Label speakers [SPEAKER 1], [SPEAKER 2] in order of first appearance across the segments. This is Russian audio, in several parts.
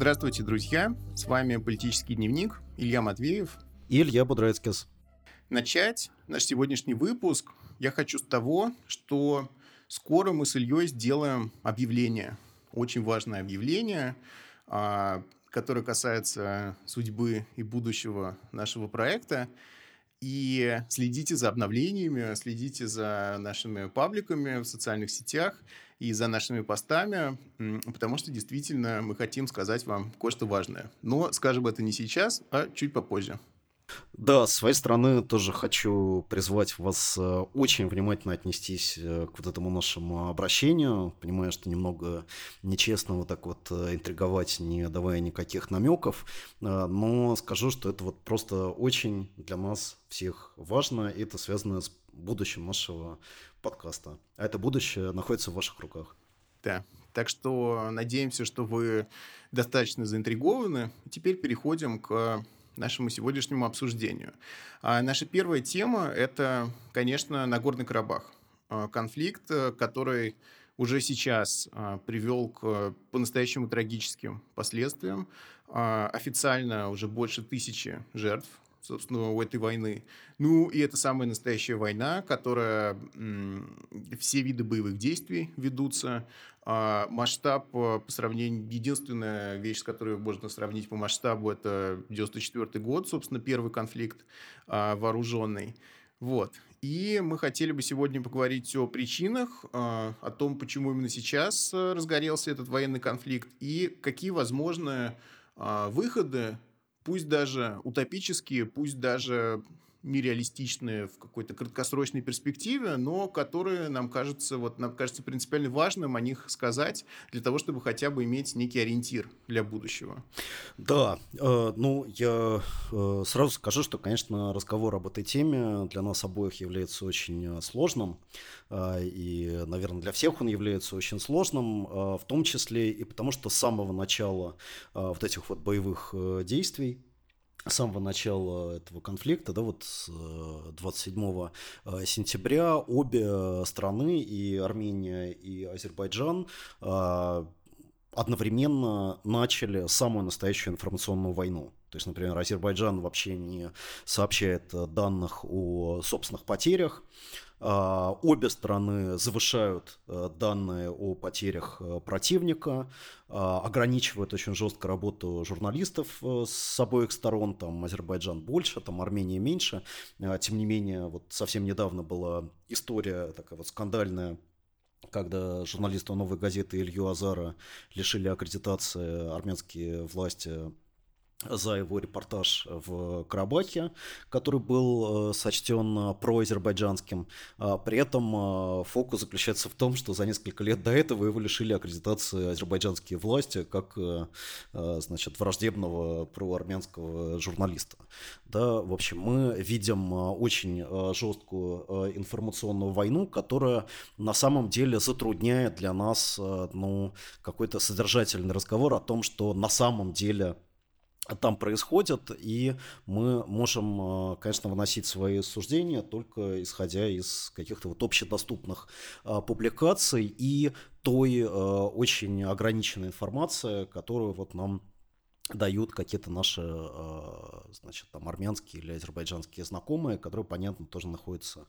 [SPEAKER 1] Здравствуйте, друзья! С вами «Политический дневник» Илья Матвеев
[SPEAKER 2] и Илья Будрецкис.
[SPEAKER 1] Начать наш сегодняшний выпуск я хочу с того, что скоро мы с Ильей сделаем объявление, очень важное объявление, а, которое касается судьбы и будущего нашего проекта. И следите за обновлениями, следите за нашими пабликами в социальных сетях и за нашими постами, потому что действительно мы хотим сказать вам кое-что важное. Но скажем это не сейчас, а чуть попозже.
[SPEAKER 2] Да, с своей стороны тоже хочу призвать вас э, очень внимательно отнестись э, к вот этому нашему обращению. Понимаю, что немного нечестно вот так вот э, интриговать, не давая никаких намеков, но скажу, что это вот просто очень для нас всех важно, и это связано с будущим нашего подкаста. А это будущее находится в ваших руках.
[SPEAKER 1] Да, так что надеемся, что вы достаточно заинтригованы. Теперь переходим к нашему сегодняшнему обсуждению. А наша первая тема – это, конечно, Нагорный Карабах. А, конфликт, э, который уже сейчас а, привел к по-настоящему трагическим последствиям. А, официально уже больше тысячи жертв собственно, у этой войны. Ну, и это самая настоящая война, которая... Все виды боевых действий ведутся. А масштаб э, по сравнению... Единственная вещь, с которой можно сравнить по масштабу, это 94 год, собственно, первый конфликт а, вооруженный. Вот. И мы хотели бы сегодня поговорить о причинах, а, о том, почему именно сейчас э, разгорелся этот военный конфликт и какие возможны выходы пусть даже утопические, пусть даже нереалистичные в какой-то краткосрочной перспективе, но которые нам кажется, вот нам кажется принципиально важным о них сказать для того, чтобы хотя бы иметь некий ориентир для будущего.
[SPEAKER 2] Да, э, ну я э, сразу скажу, что, конечно, разговор об этой теме для нас обоих является очень э, сложным, э, и, наверное, для всех он является очень сложным, э, в том числе и потому, что с самого начала э, вот этих вот боевых э, действий с самого начала этого конфликта, да, вот с 27 э, э, сентября обе страны, и Армения, и Азербайджан, э, одновременно начали самую настоящую информационную войну. То есть, например, Азербайджан вообще не сообщает данных о собственных потерях, обе стороны завышают э, данные о потерях э, противника, а, ограничивают очень жестко работу журналистов э, с обоих сторон. Там Азербайджан больше, там Армения меньше. А, тем не менее, вот совсем недавно была история такая вот скандальная когда журналиста «Новой газеты» Илью Азара лишили аккредитации армянские власти за его репортаж в Карабахе, который был э, сочтен проазербайджанским. А при этом э, фокус заключается в том, что за несколько лет до этого его лишили аккредитации азербайджанские власти как э, значит, враждебного проармянского журналиста. Да, в общем, мы видим очень жесткую информационную войну, которая на самом деле затрудняет для нас ну, какой-то содержательный разговор о том, что на самом деле там происходят, и мы можем, э, конечно, выносить свои суждения только исходя из каких-то вот общедоступных э, публикаций и той э, очень ограниченной информации, которую вот нам дают какие-то наши, значит, там, армянские или азербайджанские знакомые, которые, понятно, тоже находятся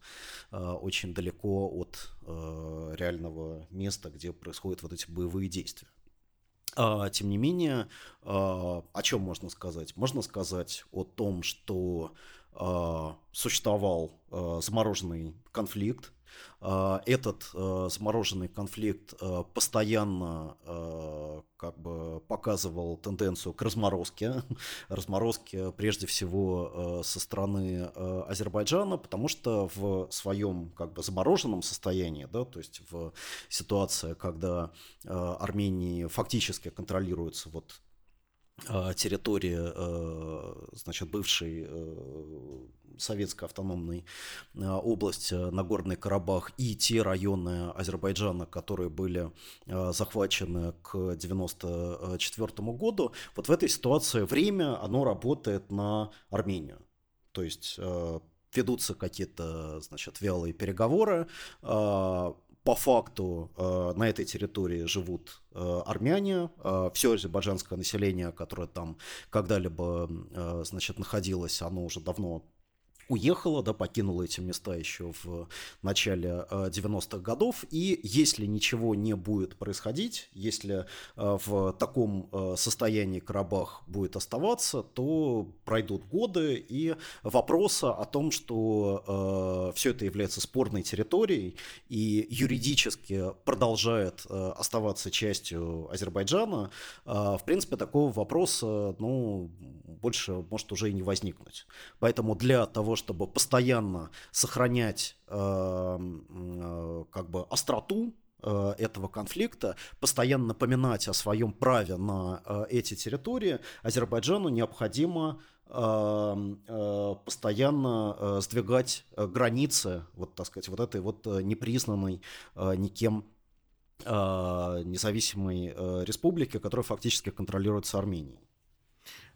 [SPEAKER 2] очень далеко от реального места, где происходят вот эти боевые действия. А, тем не менее, а, о чем можно сказать? Можно сказать о том, что а, существовал замороженный конфликт этот э, замороженный конфликт э, постоянно как бы показывал тенденцию к разморозке, разморозке прежде всего со стороны Азербайджана, потому что в своем как бы замороженном состоянии, да, то есть в ситуации, когда Армении фактически контролируется вот территории, значит, бывшей советской автономной э, области э, Нагорный Карабах и те районы Азербайджана, которые были э, захвачены к 1994 году, вот в этой ситуации время, оно работает на Армению. То есть ведутся какие-то, значит, вялые переговоры, по факту э, на этой территории живут э, армяне, э, все азербайджанское население, которое там когда-либо э, значит, находилось, оно уже давно уехала, да, покинула эти места еще в начале 90-х э, годов. И если ничего не будет происходить, если э, в таком э, состоянии Карабах будет оставаться, то пройдут годы, и вопроса о том, что все это является спорной территорией и юридически продолжает оставаться частью Азербайджана, в принципе, такого вопроса, ну, больше может уже и не возникнуть. Поэтому для того, чтобы постоянно сохранять э, э, как бы остроту э, этого конфликта, постоянно напоминать о своем праве на эти территории, Азербайджану необходимо постоянно сдвигать границы, вот так сказать, вот этой вот непризнанной никем независимой республики, которая фактически контролируется Арменией.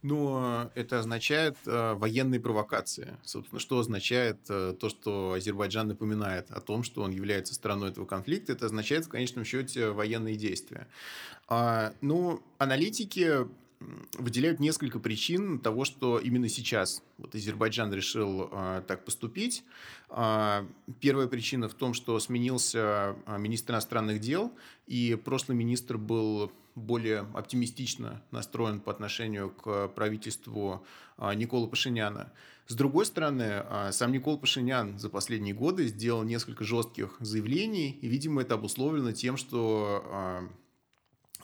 [SPEAKER 1] Но это означает э, военные провокации. Собственно, что означает э, то, что Азербайджан напоминает о том, что он является стороной этого конфликта? Это означает, в конечном счете, военные действия. А, ну, аналитики выделяют несколько причин того, что именно сейчас вот Азербайджан решил э, так поступить. Э, первая причина в том, что сменился министр иностранных дел, и прошлый министр был более оптимистично настроен по отношению к правительству а, Никола Пашиняна. С другой стороны, а, сам Никол Пашинян за последние годы сделал несколько жестких заявлений, и, видимо, это обусловлено тем, что а,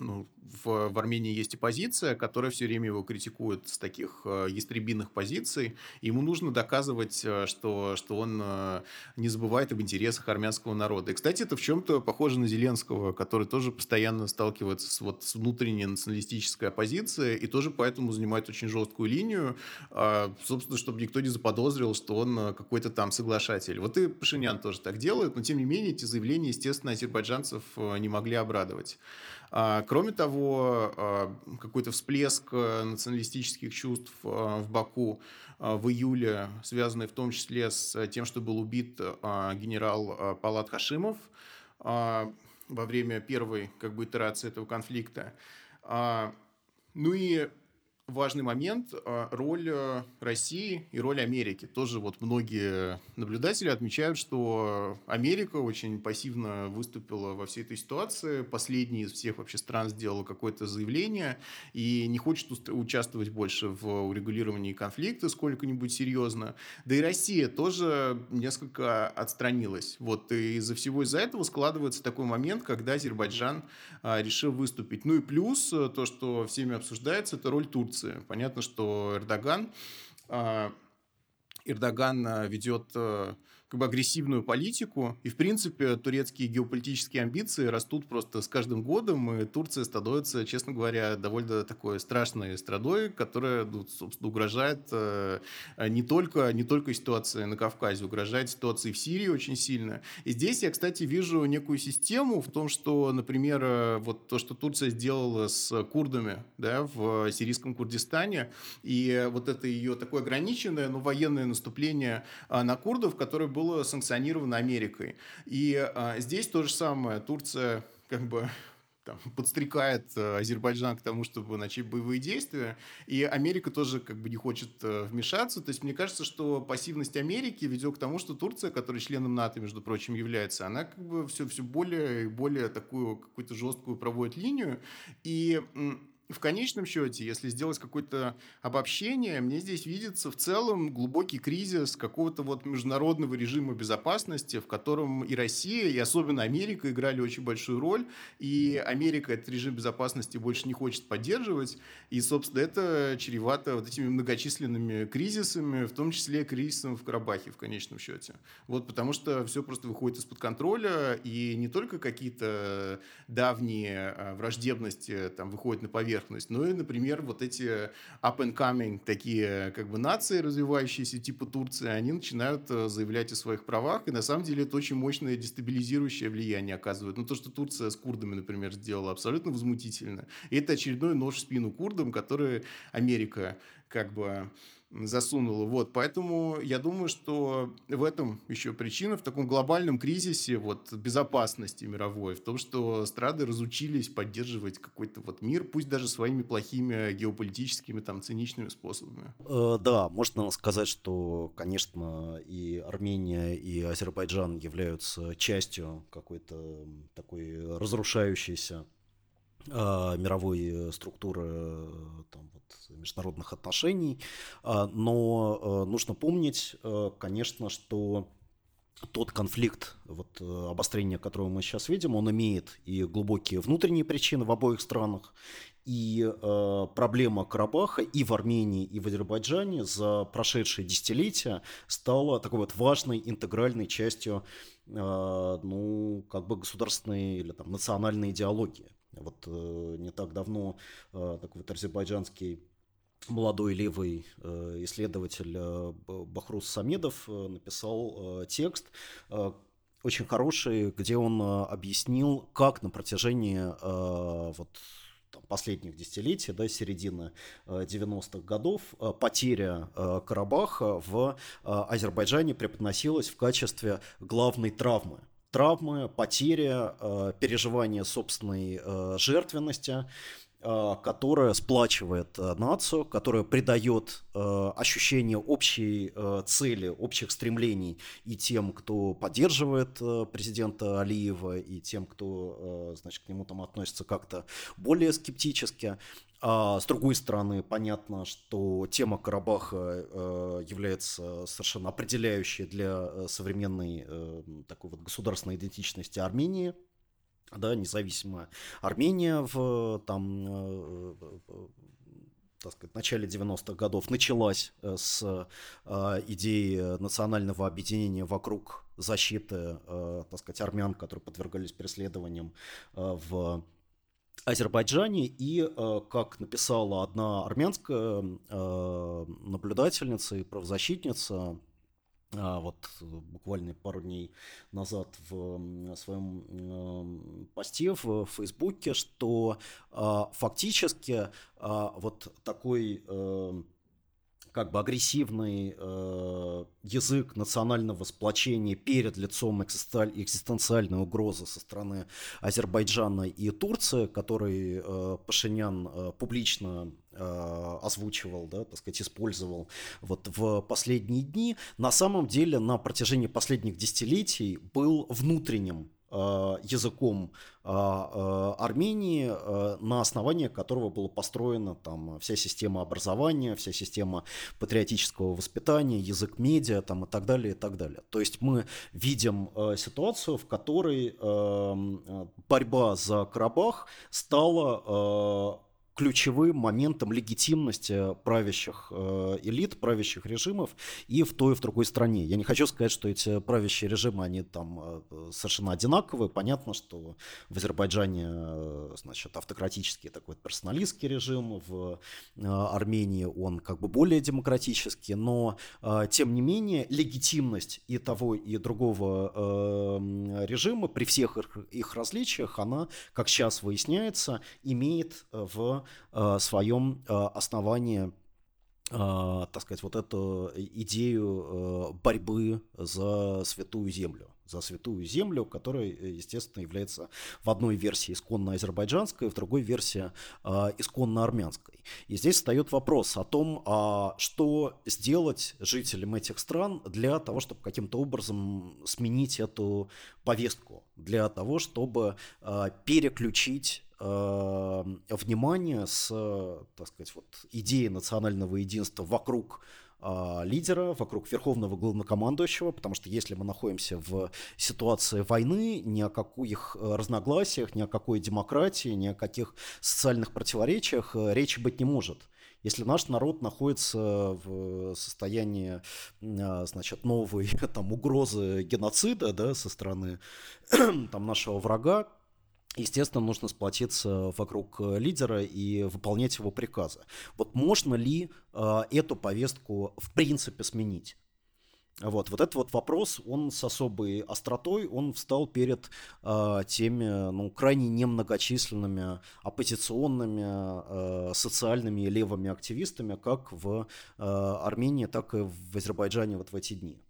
[SPEAKER 1] ну, в, в Армении есть оппозиция, которая все время его критикует с таких э, ястребиных позиций. Ему нужно доказывать, э, что, что он э, не забывает об интересах армянского народа. И, кстати, это в чем-то похоже на Зеленского, который тоже постоянно сталкивается с, вот, с внутренней националистической оппозицией и тоже поэтому занимает очень жесткую линию, э, собственно, чтобы никто не заподозрил, что он э, какой-то там соглашатель. Вот и Пашинян тоже так делает, но тем не менее эти заявления, естественно, азербайджанцев э, не могли обрадовать. А, кроме того, а, какой-то всплеск э, националистических чувств а, в Баку в июле, связанный в том числе с тем, что был убит генерал Палат Хашимов во время первой как бы, итерации этого конфликта. Ну и важный момент а, – роль э, России и роль Америки. Тоже вот многие наблюдатели отмечают, что Америка очень пассивно выступила во всей этой ситуации. Последний из всех вообще стран сделала какое-то заявление и не хочет участвовать больше в урегулировании конфликта сколько-нибудь серьезно. Да и Россия тоже несколько отстранилась. Вот и из-за всего из-за этого складывается такой момент, когда Азербайджан а, решил выступить. Ну и плюс э, то, что всеми обсуждается, это роль Турции Турции. Понятно, что Эрдоган, а, Эрдоган а, ведет э, как бы агрессивную политику. И, в принципе, турецкие геополитические амбиции растут просто с каждым годом, и Турция становится, честно говоря, довольно такой страшной страной, которая, ну, собственно, угрожает э, не, только, не только ситуации на Кавказе, угрожает ситуации в Сирии очень сильно. И здесь я, кстати, вижу некую систему в том, что, например, э, вот то, что Турция сделала с курдами да, в сирийском Курдистане, и вот это ее такое ограниченное, но военное наступление а, на курдов, которое было было санкционировано Америкой. И а, здесь то же самое. Турция как бы там, подстрекает э, Азербайджан к тому, чтобы начать боевые действия, и Америка тоже как бы не хочет э, вмешаться. То есть мне кажется, что пассивность Америки ведет к тому, что Турция, которая членом НАТО, между прочим, является, она как бы все, все более и более такую какую-то жесткую проводит линию. И в конечном счете, если сделать какое-то обобщение, мне здесь видится в целом глубокий кризис какого-то вот международного режима безопасности, в котором и Россия, и особенно Америка играли очень большую роль, и Америка этот режим безопасности больше не хочет поддерживать, и, собственно, это чревато вот этими многочисленными кризисами, в том числе кризисом в Карабахе в конечном счете. Вот потому что все просто выходит из-под контроля, и не только какие-то давние а, враждебности там выходят на поверхность, поверхность. Ну и, например, вот эти up and coming такие как бы нации, развивающиеся типа Турции, они начинают э, заявлять о своих правах, и на самом деле это очень мощное дестабилизирующее влияние оказывает. Ну то, что Турция с курдами, например, сделала, абсолютно возмутительно. И это очередной нож в спину курдам, который Америка как бы засунуло. Вот, поэтому я думаю, что в этом еще причина, в таком глобальном кризисе вот, безопасности мировой, в том, что страны разучились поддерживать какой-то вот мир, пусть даже своими плохими геополитическими, там, циничными способами.
[SPEAKER 2] Э, да, можно сказать, что, конечно, и Армения, и Азербайджан являются частью какой-то такой разрушающейся мировой э, структуры э, там, вот, международных отношений. А, но э, нужно помнить, конечно, что тот конфликт, вот, обострение которого мы сейчас видим, он имеет и глубокие внутренние причины в обоих странах, и э, проблема Карабаха и в Армении, и в Азербайджане за прошедшие десятилетия стала такой вот важной интегральной частью э, ну, как бы государственной или там, национальной идеологии. Вот э, не так давно э, такой вот азербайджанский молодой левый э, исследователь Бахрус Самедов написал текст, очень хороший, где он объяснил, как на протяжении вот, там, последних десятилетий, да, середины 90-х годов, потеря Карабаха в Азербайджане преподносилась в качестве главной травмы травмы, потеря, э, переживание собственной э, жертвенности, э, которая сплачивает нацию, которая придает ощущение общей цели, общих стремлений и тем, кто поддерживает президента Алиева, и тем, кто значит, к нему там относится как-то более скептически. А с другой стороны, понятно, что тема Карабаха э, является совершенно определяющей для э, современной э, такой вот государственной идентичности Армении. Да, независимая Армения в там, так сказать, начале 90-х годов началась с идеи национального объединения вокруг защиты, так сказать, армян, которые подвергались преследованиям в Азербайджане, и, э, как написала одна армянская э, наблюдательница и правозащитница, а, вот буквально пару дней назад в своем посте в Фейсбуке, что а, фактически вот такой э, как бы агрессивный э, язык национального сплочения перед лицом экзистенциальной угрозы со стороны Азербайджана и Турции, который э, Пашинян э, публично э, озвучивал, да, так сказать, использовал вот в последние дни, на самом деле на протяжении последних десятилетий был внутренним языком э, э, Армении, на основании которого была построена там вся система образования, вся система патриотического воспитания, язык медиа там, и так далее, и так далее. То есть мы видим ситуацию, в которой борьба за Карабах стала ключевым моментом легитимности правящих э, элит, правящих режимов и в той, и в другой стране. Я не хочу сказать, что эти правящие режимы, они там э, совершенно одинаковые. Понятно, что в Азербайджане, э, значит, автократический такой персоналистский режим, в э, Армении он как бы более демократический, но э, тем не менее легитимность и того, и другого э, режима при всех их различиях, она, как сейчас выясняется, имеет в э, своем э, основании э, так сказать, вот эту идею э, борьбы за святую землю за святую землю, которая, естественно, является в одной версии исконно азербайджанской, в другой версии э, исконно армянской. И здесь встает вопрос о том, а что сделать жителям этих стран для того, чтобы каким-то образом сменить эту повестку, для того, чтобы э, переключить Э, внимание с, так сказать, вот идеей национального единства вокруг э, лидера, вокруг верховного главнокомандующего, потому что если мы находимся в ситуации войны, ни о каких э, разногласиях, ни о какой демократии, ни о каких социальных противоречиях речи быть не может. Если наш народ находится в состоянии, значит, новой там, угрозы геноцида да, со стороны там, нашего врага, естественно, нужно сплотиться вокруг э, лидера и выполнять его приказы. Вот можно ли э, эту повестку в принципе сменить? Вот, вот этот вот вопрос, он с особой остротой, он встал перед э, теми, ну, крайне немногочисленными оппозиционными, э, социальными левыми активистами, как в э, Армении, так и в Азербайджане вот в эти дни.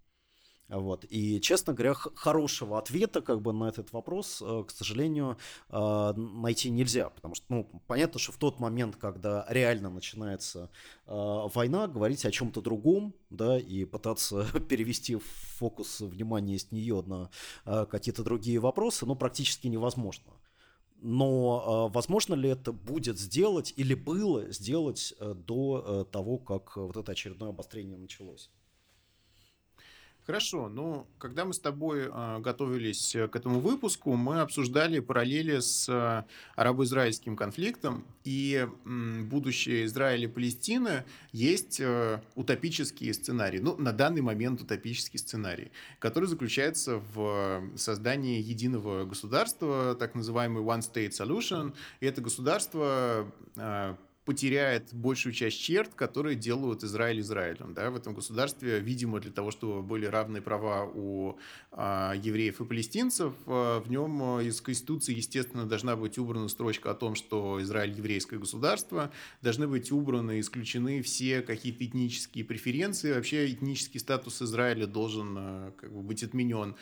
[SPEAKER 2] Вот. И, честно говоря, хорошего ответа как бы на этот вопрос, э, к сожалению, э, найти нельзя. Потому что, ну, понятно, что в тот момент, когда реально начинается э, война, говорить о чем-то другом, да, и пытаться перевести фокус внимания с нее на какие-то другие вопросы, ну, практически невозможно. Но э, возможно ли это будет сделать или было сделать э, до э, того, как вот это очередное обострение началось?
[SPEAKER 1] Хорошо, ну, когда мы с тобой э, готовились к этому выпуску, мы обсуждали параллели с э, арабо-израильским конфликтом, и э, будущее Израиля и Палестины есть э, утопический сценарий, ну, на данный момент утопический сценарий, который заключается в создании единого государства, так называемый One State Solution, и это государство э, потеряет большую часть черт, которые делают Израиль Израилем. Да, в этом государстве, видимо, для того, чтобы были равные права у а, евреев и палестинцев, а, в нем а, из Конституции, естественно, должна быть убрана строчка о том, что Израиль еврейское государство, должны быть убраны, исключены все какие-то этнические преференции, вообще этнический статус Израиля должен а, как бы, быть отменен.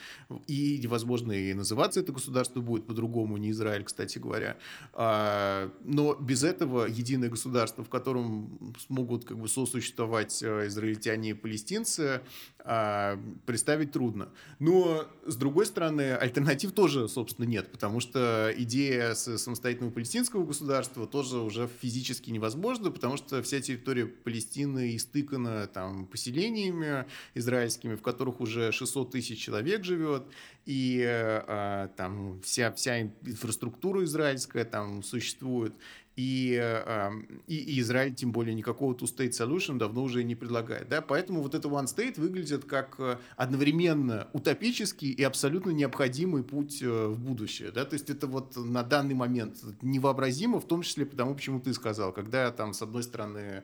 [SPEAKER 1] И, возможно, и называться это государство будет по-другому, не Израиль, кстати говоря. А, но без этого единое единое государство, в котором смогут как бы сосуществовать э, израильтяне и палестинцы, а, представить трудно. Но, с другой стороны, альтернатив тоже, собственно, нет, потому что идея самостоятельного палестинского государства тоже уже физически невозможна, потому что вся территория Палестины истыкана там, поселениями израильскими, в которых уже 600 тысяч человек живет, и а, там вся, вся инфраструктура израильская там существует, и, э, и, и Израиль, тем более, никакого two-state solution давно уже не предлагает. Да? Поэтому вот это one state выглядит как э, одновременно утопический и абсолютно необходимый путь э, в будущее. Да? То есть это вот на данный момент невообразимо, в том числе потому, почему ты сказал, когда там, с одной стороны,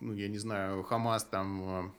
[SPEAKER 1] ну, я не знаю, Хамас там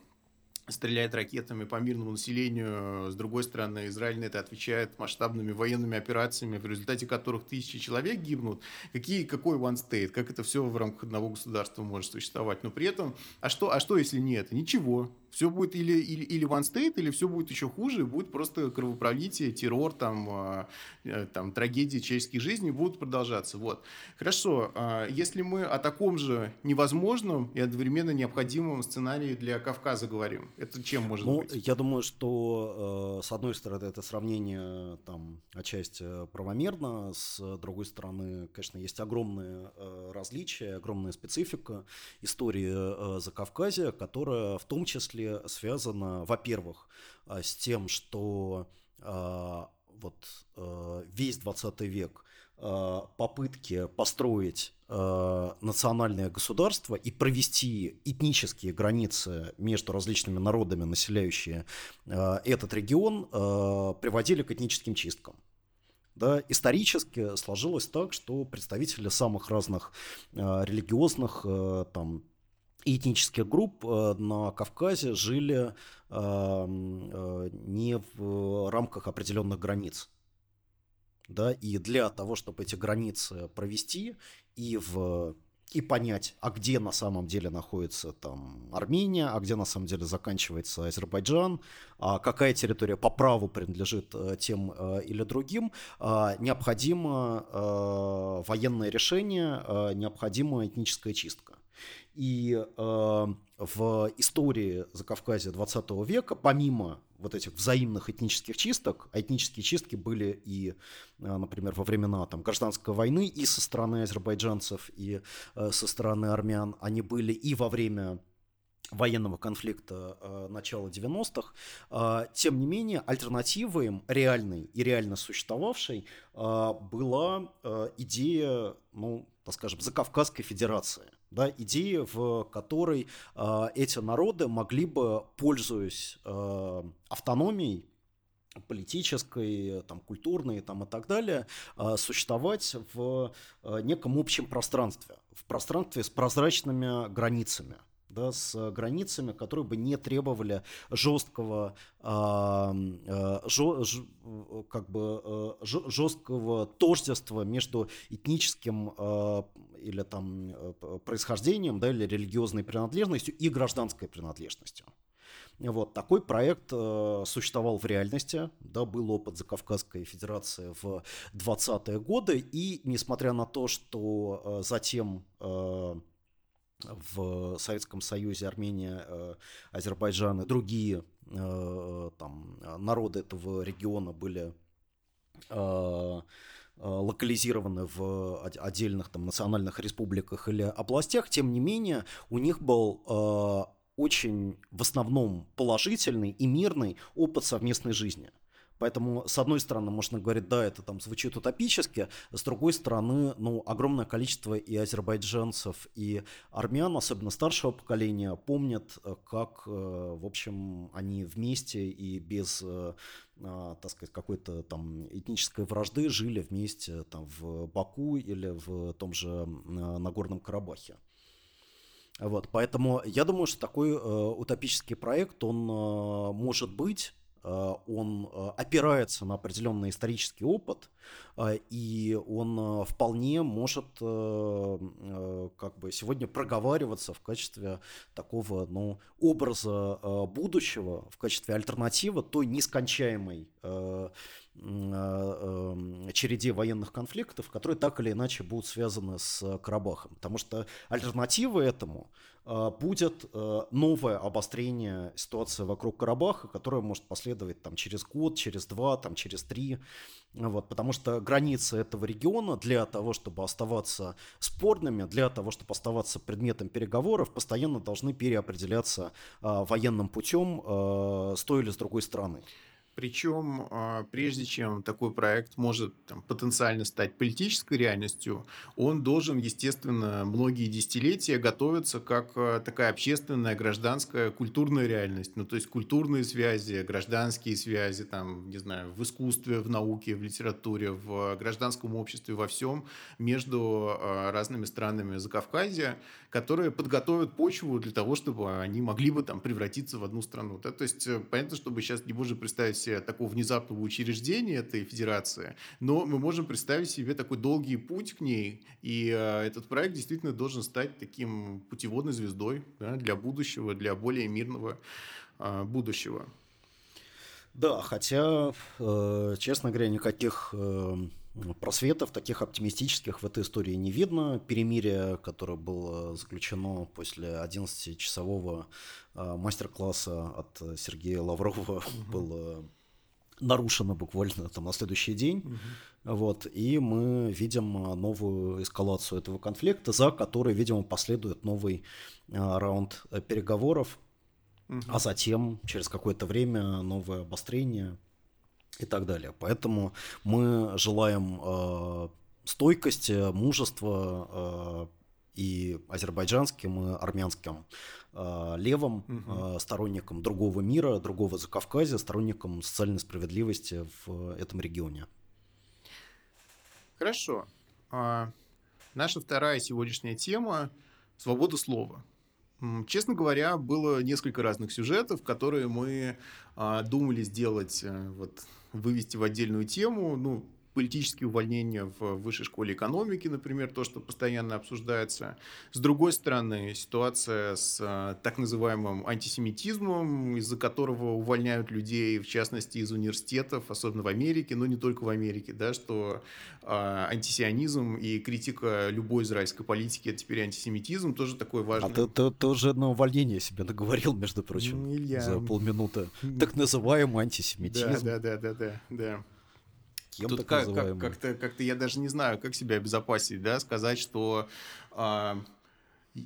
[SPEAKER 1] стреляет ракетами по мирному населению. С другой стороны, Израиль на это отвечает масштабными военными операциями, в результате которых тысячи человек гибнут. Какие, какой one state? Как это все в рамках одного государства может существовать? Но при этом, а что, а что если нет? Ничего. Все будет или, или, или one state, или все будет еще хуже, будет просто кровопролитие, террор, там, а, э, там, трагедии человеческих жизней будут продолжаться. Вот. Хорошо, а, если мы о таком же невозможном и одновременно необходимом сценарии для Кавказа говорим, это чем может
[SPEAKER 2] ну,
[SPEAKER 1] быть?
[SPEAKER 2] Я думаю, что э, с одной стороны это сравнение там отчасти правомерно, с другой стороны, конечно, есть огромные э, различия, огромная специфика истории Закавказья, которая в том числе числе связано, во-первых, а, с тем, что а, вот а, весь 20 век попытки построить национальное государство и провести этнические границы между различными народами, населяющие этот регион, приводили к этническим чисткам. Да, исторически сложилось так, что представители самых разных религиозных там, этнических групп э, на Кавказе жили э, э, не в рамках определенных границ. Да, и для того, чтобы эти границы провести и в и понять, а где на самом деле находится там Армения, а где на самом деле заканчивается Азербайджан, а какая территория по праву принадлежит тем или другим, необходимо военное решение, необходима этническая чистка. И э, в истории Закавказья 20 века, помимо вот этих взаимных этнических чисток, а этнические чистки были и, э, например, во времена там, гражданской войны и со стороны азербайджанцев, и э, со стороны армян, они были и во время военного конфликта э, начала 90-х, э, тем не менее альтернативой им, реальной и реально существовавшей, э, была идея, ну, так скажем, Закавказской Федерации да, идея, в которой эти народы могли бы, пользуясь автономией политической, там, культурной там, и так далее, существовать в неком общем пространстве, в пространстве с прозрачными границами. Да, с границами, которые бы не требовали жесткого, а, а, жё, ж, как бы, а, жесткого тождества между этническим а, или там происхождением, да, или религиозной принадлежностью и гражданской принадлежностью. Вот, такой проект э, существовал в реальности, да, был опыт Закавказской Федерации в 20-е годы, и несмотря на то, что э, затем э, в Советском Союзе Армения, э, Азербайджан и другие э, там, народы этого региона были э, локализированы в отдельных там, национальных республиках или областях, тем не менее у них был очень в основном положительный и мирный опыт совместной жизни. Поэтому, с одной стороны, можно говорить, да, это там звучит утопически, с другой стороны, ну, огромное количество и азербайджанцев, и армян, особенно старшего поколения, помнят, э, как, э, в общем, они вместе и без, э, а, так сказать, какой-то там этнической вражды жили вместе там в Баку или в том же Нагорном Карабахе. Вот, поэтому я думаю, что такой э, утопический проект, он э, может быть, он э, опирается на определенный исторический опыт, э, и он вполне может как бы сегодня проговариваться в качестве такого ну, образа будущего, в качестве альтернативы той нескончаемой череде военных конфликтов, которые так или иначе будут связаны с Карабахом. Потому что альтернатива этому Э, будет э, новое обострение ситуации вокруг Карабаха, которое может последовать там, через год, через два, там, через три. Вот, потому что границы этого региона для того, чтобы оставаться спорными, для того, чтобы оставаться предметом переговоров, постоянно должны переопределяться э, военным путем э, с той или с другой стороны.
[SPEAKER 1] Причем, а, прежде чем такой проект может там, потенциально стать политической реальностью, он должен, естественно, многие десятилетия готовиться как а, такая общественная, гражданская, культурная реальность. Ну, то есть культурные связи, гражданские связи, там, не знаю, в искусстве, в науке, в литературе, в гражданском обществе, во всем между а, разными странами Закавказья, которые подготовят почву для того, чтобы они могли бы там превратиться в одну страну. Да? То есть э, понятно, чтобы сейчас не можем представить такого внезапного учреждения этой федерации, но мы можем представить себе такой долгий путь к ней, и э, этот проект действительно должен стать таким путеводной звездой да, для будущего, для более мирного э, будущего.
[SPEAKER 2] Да, хотя, э, честно говоря, никаких э, просветов таких оптимистических в этой истории не видно. Перемирие, которое было заключено после 11-часового э, мастер-класса от Сергея Лаврова, угу. было нарушено буквально там на следующий день. Угу. Вот, и мы видим новую эскалацию этого конфликта, за которой, видимо, последует новый раунд переговоров угу. а затем через какое-то время новое обострение и так далее. Поэтому мы желаем э, стойкости, мужества э, и азербайджанским, и армянским э, левым угу. э, сторонникам другого мира, другого Закавказья, сторонникам социальной справедливости в этом регионе.
[SPEAKER 1] Хорошо. А, наша вторая сегодняшняя тема – свобода слова. Честно говоря, было несколько разных сюжетов, которые мы а, думали сделать, а, вот, вывести в отдельную тему. Ну, политические увольнения в высшей школе экономики, например, то, что постоянно обсуждается. С другой стороны, ситуация с а, так называемым антисемитизмом, из-за которого увольняют людей, в частности, из университетов, особенно в Америке, но не только в Америке, да, что а, антисионизм и критика любой израильской политики, это теперь антисемитизм, тоже такой важный. А
[SPEAKER 2] ты, ты, уже на увольнение себе наговорил, между прочим, Илья. за полминуты. Так называемый антисемитизм.
[SPEAKER 1] Да, да, да, да, да кем Тут как, как, как-то, как-то я даже не знаю, как себя обезопасить, да, сказать, что а,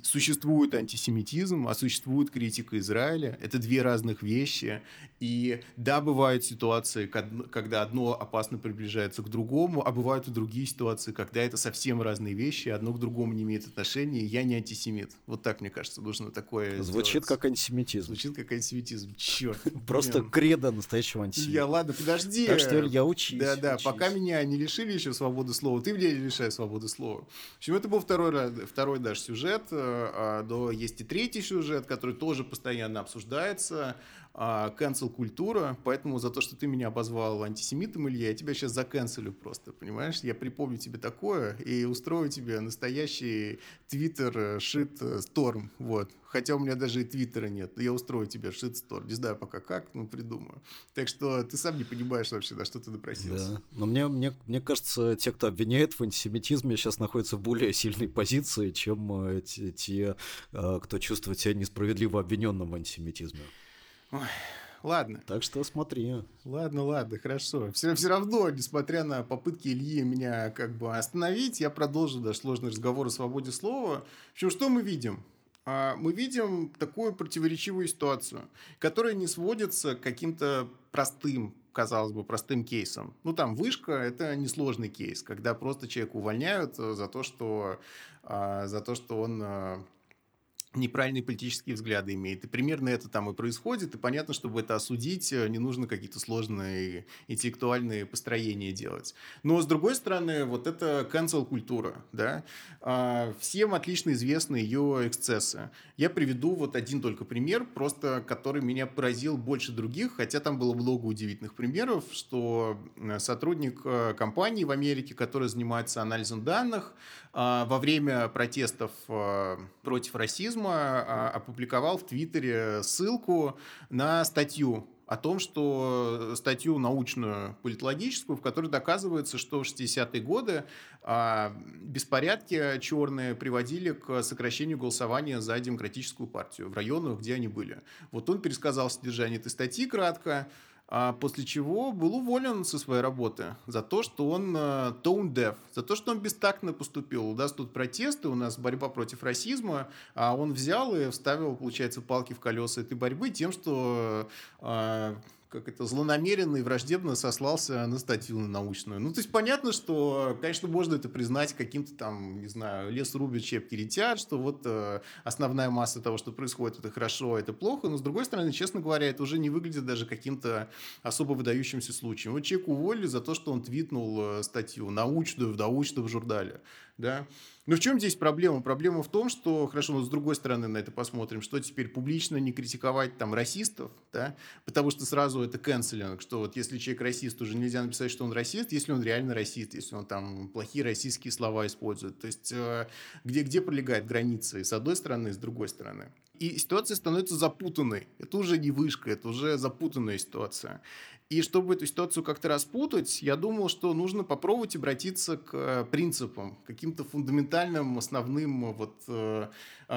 [SPEAKER 1] существует антисемитизм, а существует критика Израиля. Это две разных вещи. И да, бывают ситуации, когда одно опасно приближается к другому, а бывают и другие ситуации, когда это совсем разные вещи, одно к другому не имеет отношения. Я не антисемит. Вот так, мне кажется, нужно такое
[SPEAKER 2] Звучит сделать. как антисемитизм.
[SPEAKER 1] Звучит как антисемитизм. Черт.
[SPEAKER 2] Просто кредо настоящего антисемита.
[SPEAKER 1] Я, ладно, подожди.
[SPEAKER 2] Так что, я учись.
[SPEAKER 1] Да, да, пока меня не лишили еще свободы слова, ты меня лишай свободы слова. В общем, это был второй, второй даже сюжет а, до есть и третий сюжет, который тоже постоянно обсуждается cancel культура, поэтому за то, что ты меня обозвал антисемитом, Илья, я тебя сейчас заканцелю просто, понимаешь? Я припомню тебе такое и устрою тебе настоящий твиттер шит сторм, вот. Хотя у меня даже и твиттера нет, я устрою тебе шит сторм, не знаю пока как, ну придумаю. Так что ты сам не понимаешь вообще, на что ты допросился.
[SPEAKER 2] Да, но мне, мне, мне кажется, те, кто обвиняет в антисемитизме, сейчас находятся в более сильной позиции, чем э, те, э, кто чувствует себя несправедливо обвиненным в антисемитизме.
[SPEAKER 1] Ой, ладно.
[SPEAKER 2] Так что смотри.
[SPEAKER 1] Ладно, ладно, хорошо. Все, все равно, несмотря на попытки Ильи меня как бы остановить, я продолжу даже сложный разговор о свободе слова. В общем, что мы видим? А, мы видим такую противоречивую ситуацию, которая не сводится к каким-то простым казалось бы, простым кейсом. Ну, там вышка – это несложный кейс, когда просто человека увольняют за то, что, а, за то, что он а, неправильные политические взгляды имеет. И примерно это там и происходит. И понятно, чтобы это осудить, э, не нужно какие-то сложные интеллектуальные построения делать. Но, с другой стороны, вот это cancel-культура. Да? А, всем отлично известны ее эксцессы. Я приведу вот один только пример, просто который меня поразил больше других, хотя там было много удивительных примеров, что э, сотрудник э, компании в Америке, который занимается анализом данных, а, во время протестов против расизма, Дима а, опубликовал в Твиттере ссылку на статью о том, что статью научную политологическую, в которой доказывается, что в 60-е годы а, беспорядки черные приводили к сокращению голосования за демократическую партию в районах, где они были. Вот он пересказал содержание этой статьи кратко, а после чего был уволен со своей работы за то, что он э, tone deaf, за то, что он бестактно поступил. У нас тут протесты, у нас борьба против расизма, а он взял и вставил, получается, палки в колеса этой борьбы тем, что э, как это, злонамеренно и враждебно сослался на статью научную. Ну, то есть понятно, что, конечно, можно это признать каким-то там, не знаю, лес рубят, щепки летят, что вот э, основная масса того, что происходит, это хорошо, это плохо, но, с другой стороны, честно говоря, это уже не выглядит даже каким-то особо выдающимся случаем. Вот человека уволили за то, что он твитнул э, статью научную в научном журнале, да, но в чем здесь проблема? Проблема в том, что, хорошо, но с другой стороны на это посмотрим, что теперь публично не критиковать там расистов, да, потому что сразу это канцелинг, что вот если человек расист, уже нельзя написать, что он расист, если он реально расист, если он там плохие российские слова использует. То есть э, где, где пролегает граница с одной стороны, с другой стороны. И ситуация становится запутанной. Это уже не вышка, это уже запутанная ситуация. И чтобы эту ситуацию как-то распутать, я думал, что нужно попробовать обратиться к э, принципам, каким-то фундаментальным, основным э, вот, э,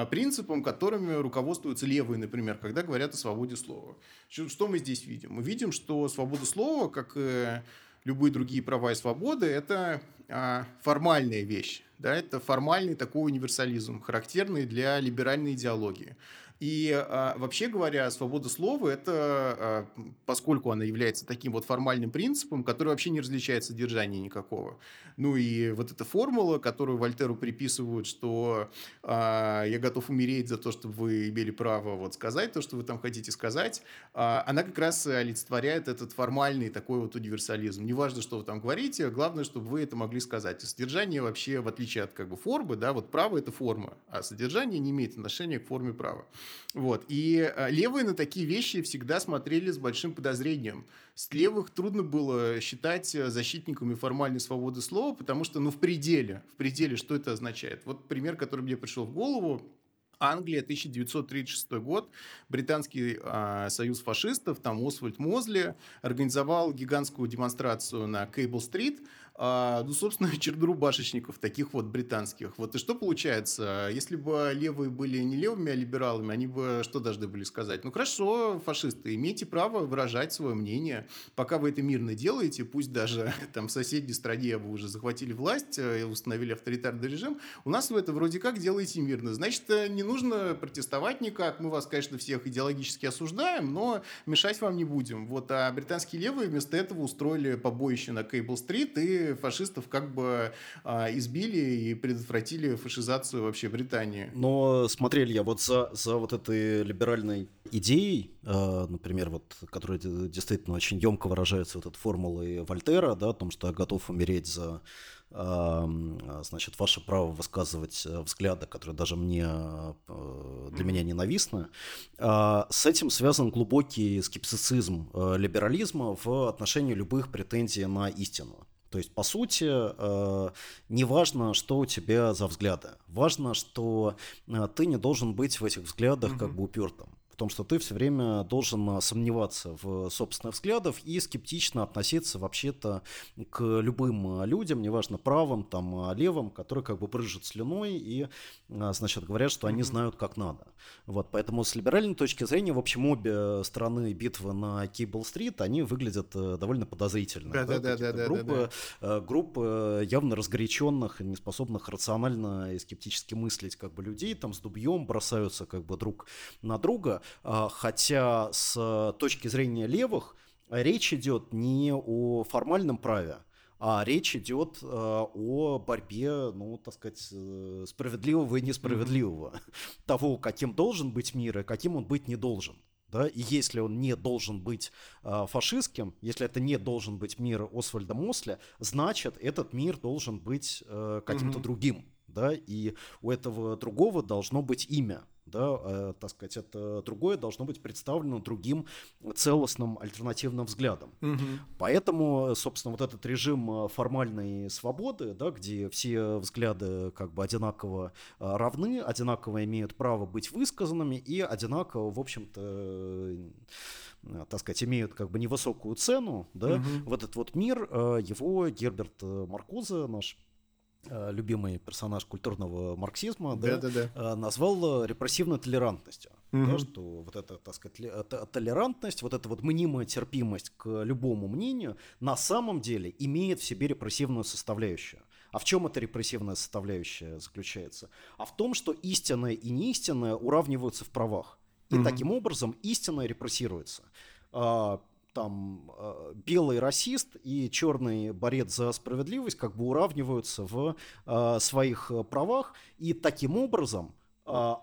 [SPEAKER 1] принципам, которыми руководствуются левые, например, когда говорят о свободе слова. Что мы здесь видим? Мы видим, что свобода слова, как и любые другие права и свободы, это а, формальная вещь. Да, это формальный такой универсализм, характерный для либеральной идеологии. И а, вообще говоря, свобода слова это, а, поскольку она является таким вот формальным принципом, который вообще не различает содержания никакого. Ну и вот эта формула, которую Вольтеру приписывают, что а, я готов умереть за то, чтобы вы имели право вот сказать то, что вы там хотите сказать, а, она как раз олицетворяет этот формальный такой вот универсализм. Неважно, что вы там говорите, главное, чтобы вы это могли сказать. И содержание вообще, в отличие от как бы формы, да, вот право это форма, а содержание не имеет отношения к форме права. Вот. И а, левые на такие вещи всегда смотрели с большим подозрением. С левых трудно было считать э, защитниками формальной свободы слова, потому что, ну, в пределе, в пределе, что это означает? Вот пример, который мне пришел в голову. Англия, 1936 год, британский э, союз фашистов, там Освальд Мозли организовал гигантскую демонстрацию на Кейбл-стрит, а, ну, собственно, череду башечников, таких вот британских. Вот и что получается? Если бы левые были не левыми, а либералами, они бы что должны были сказать? Ну, хорошо, фашисты, имейте право выражать свое мнение. Пока вы это мирно делаете, пусть даже там в соседней стране вы уже захватили власть э, и установили авторитарный режим, у нас вы это вроде как делаете мирно. Значит, э, не нужно протестовать никак. Мы вас, конечно, всех идеологически осуждаем, но мешать вам не будем. Вот, а британские левые вместо этого устроили побоище на Кейбл-стрит и фашистов как бы а, избили и предотвратили фашизацию вообще Британии.
[SPEAKER 2] Но смотри, Илья, вот за, за вот этой либеральной идеей, э, например, вот, которая действительно очень емко выражается вот этой формулой Вольтера, да, о том, что я готов умереть за значит, ваше право высказывать э, взгляды, которые даже мне, э, для меня ненавистны. А, с этим связан глубокий скептицизм э, либерализма в отношении любых претензий на истину. То есть, по сути, не важно, что у тебя за взгляды. Важно, что ты не должен быть в этих взглядах как бы упертым том, что ты все время должен сомневаться в собственных взглядах и скептично относиться вообще-то к любым людям, неважно правым, там, левым, которые как бы брыжут слюной и, а, значит, говорят, что они знают, как надо. Вот, поэтому с либеральной точки зрения, в общем, обе стороны битвы на Кейбл-стрит, они выглядят э, довольно подозрительно. Да, да, да, да, да, группы, да, да. группы явно разгоряченных, неспособных рационально и скептически мыслить как бы людей, там с дубьем бросаются как бы друг на друга, а, хотя с точки зрения левых речь идет не о формальном праве, а речь идет э, о борьбе, ну, так сказать, э, справедливого и несправедливого. Mm-hmm. Того, каким должен быть мир и каким он быть не должен. Да? И если он не должен быть э, фашистским, если это не должен быть мир Освальда Мосля, значит, этот мир должен быть э, каким-то mm-hmm. другим. Да? И у этого другого должно быть имя да, э, так сказать, это другое должно быть представлено другим целостным альтернативным взглядом. Угу. Поэтому, собственно, вот этот режим э, формальной свободы, да, где все взгляды как бы одинаково э, равны, одинаково имеют право быть высказанными и одинаково, в общем-то, так сказать, имеют как бы невысокую цену, да, угу. вот этот вот мир, его Герберт Маркузе, наш любимый персонаж культурного марксизма, да, да, да, да. назвал э, репрессивной толерантностью. Угу. Да, что вот эта, так сказать, э, толерантность, вот эта вот мнимая терпимость к любому мнению на самом деле имеет в себе репрессивную составляющую. А в чем эта репрессивная составляющая заключается? А в том, что истинное и неистинное уравниваются в правах. И угу. таким образом истинное репрессируется а, там э, белый расист и черный борец за справедливость как бы уравниваются в э, своих правах, и таким образом э,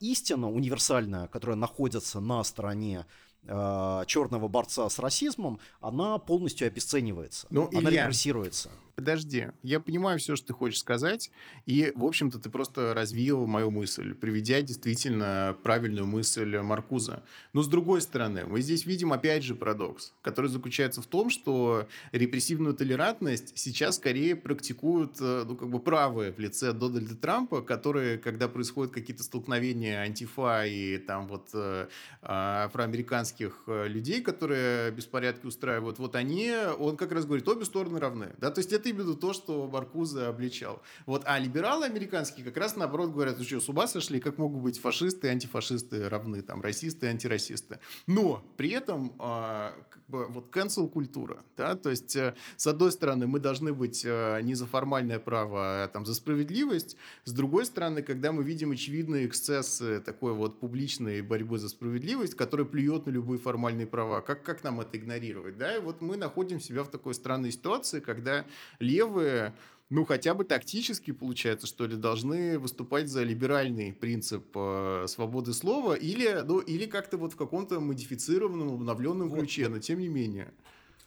[SPEAKER 2] истина универсальная, которая находится на стороне черного борца с расизмом, она полностью обесценивается, ну, она Илья, репрессируется
[SPEAKER 1] подожди, я понимаю все, что ты хочешь сказать, и, в общем-то, ты просто развил мою мысль, приведя действительно правильную мысль Маркуза. Но, с другой стороны, мы здесь видим, опять же, парадокс, который заключается в том, что репрессивную толерантность сейчас скорее практикуют, э, ну, как бы правые в лице Дональда Трампа, которые, когда происходят какие-то столкновения антифа и там вот э, а, афроамериканских э, людей, которые беспорядки устраивают, вот они, он как раз говорит, обе стороны равны. Да? То есть это именно то, что Маркузе обличал. Вот, а либералы американские как раз наоборот говорят, ну что, с ума сошли, как могут быть фашисты и антифашисты равны, там, расисты и антирасисты. Но при этом э, как бы, вот cancel культура, да, то есть э, с одной стороны мы должны быть э, не за формальное право, а там за справедливость, с другой стороны, когда мы видим очевидные эксцессы такой вот публичной борьбы за справедливость, которая плюет на любые формальные права, как, как нам это игнорировать, да, и вот мы находим себя в такой странной ситуации, когда левые ну, хотя бы тактически, получается, что ли, должны выступать за либеральный принцип э, свободы слова или, ну, или как-то вот в каком-то модифицированном, обновленном вот. ключе, но тем не менее.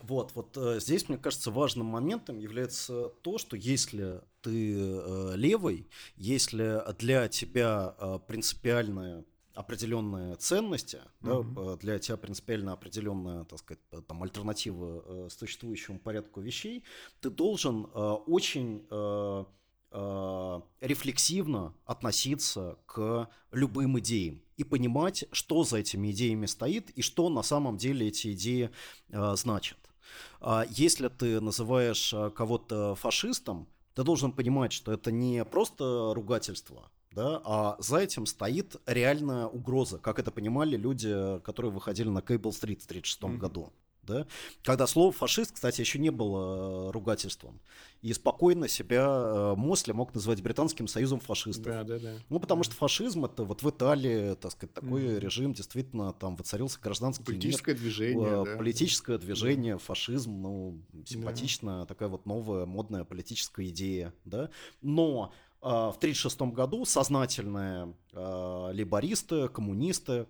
[SPEAKER 2] Вот, вот э, здесь, мне кажется, важным моментом является то, что если ты э, левый, если для тебя э, принципиальная определенные ценности, mm-hmm. да, для тебя принципиально определенная, так сказать, там, альтернатива э, существующему порядку вещей, ты должен э, очень э, э, рефлексивно относиться к любым идеям и понимать, что за этими идеями стоит и что на самом деле эти идеи э, значат. А если ты называешь э, кого-то фашистом, ты должен понимать, что это не просто ругательство, да, а за этим стоит реальная угроза, как это понимали люди, которые выходили на Кейбл-стрит в 1936 mm-hmm. году. да, когда слово фашист, кстати, еще не было э, ругательством. И спокойно себя э, Мосли мог называть Британским союзом фашистов.
[SPEAKER 1] Да, да, да.
[SPEAKER 2] Ну, потому что фашизм это вот в Италии, так сказать, такой mm-hmm. режим, действительно, там воцарился гражданский
[SPEAKER 1] Политическое
[SPEAKER 2] мир,
[SPEAKER 1] движение,
[SPEAKER 2] э,
[SPEAKER 1] да.
[SPEAKER 2] Политическое движение, фашизм, ну, симпатично, да. такая вот новая модная политическая идея, да. Но в 1936 году сознательные э, либористы, коммунисты, а,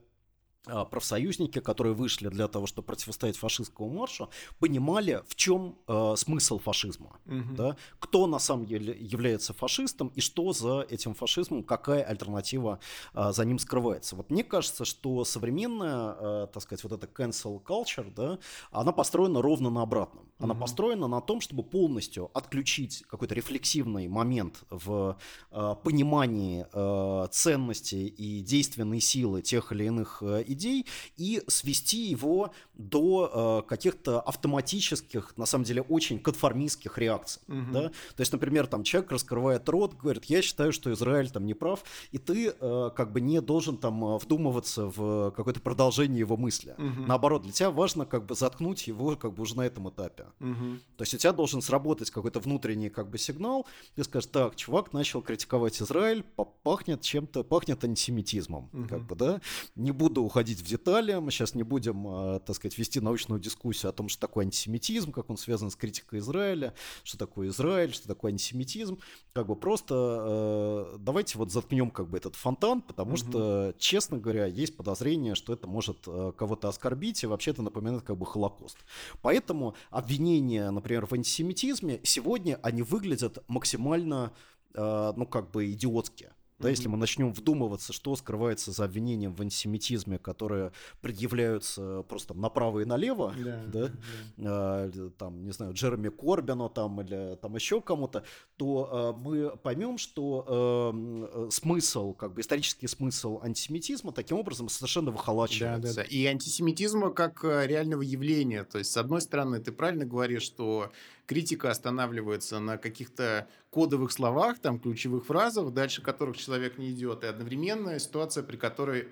[SPEAKER 2] профсоюзники, которые вышли для того, чтобы противостоять фашистскому маршу, понимали, в чем э, смысл фашизма, угу. да? кто на самом деле является фашистом и что за этим фашизмом, какая альтернатива э, за ним скрывается. Вот мне кажется, что современная, э, так сказать, вот эта cancel culture, да, она построена ровно на обратном. Она угу. построена на том, чтобы полностью отключить какой-то рефлексивный момент в э, понимании э, ценности и действенной силы тех или иных идей и свести его до э, каких-то автоматических, на самом деле, очень конформистских реакций. Угу. Да? То есть, например, там человек раскрывает рот, говорит, я считаю, что Израиль там не прав, и ты э, как бы не должен там э, вдумываться в какое-то продолжение его мысли. Угу. Наоборот, для тебя важно как бы заткнуть его как бы уже на этом этапе. Угу. То есть у тебя должен сработать какой-то внутренний как бы сигнал, ты скажешь, так, чувак начал критиковать Израиль, пахнет чем-то, пахнет антисемитизмом, угу. как бы, да, не буду уходить уходить в детали, мы сейчас не будем, э, так сказать, вести научную дискуссию о том, что такое антисемитизм, как он связан с критикой Израиля, что такое Израиль, что такое антисемитизм. Как бы просто э, давайте вот заткнем как бы этот фонтан, потому угу. что, честно говоря, есть подозрение, что это может э, кого-то оскорбить и вообще это напоминает как бы Холокост. Поэтому обвинения, например, в антисемитизме сегодня они выглядят максимально, ну как бы идиотски. Да, mm-hmm. если мы начнем вдумываться, что скрывается за обвинением в антисемитизме, которые предъявляются просто направо и налево, yeah, да, yeah. А, там, не знаю, Джереми Корбину там или там еще кому-то, то а, мы поймем, что а, смысл, как бы исторический смысл антисемитизма таким образом совершенно выхолачивается.
[SPEAKER 1] Да, да, да. И антисемитизма как э, реального явления. То есть, с одной стороны, ты правильно говоришь, что критика останавливается на каких-то кодовых словах, там, ключевых фразах, дальше которых человек не идет. И одновременная ситуация, при которой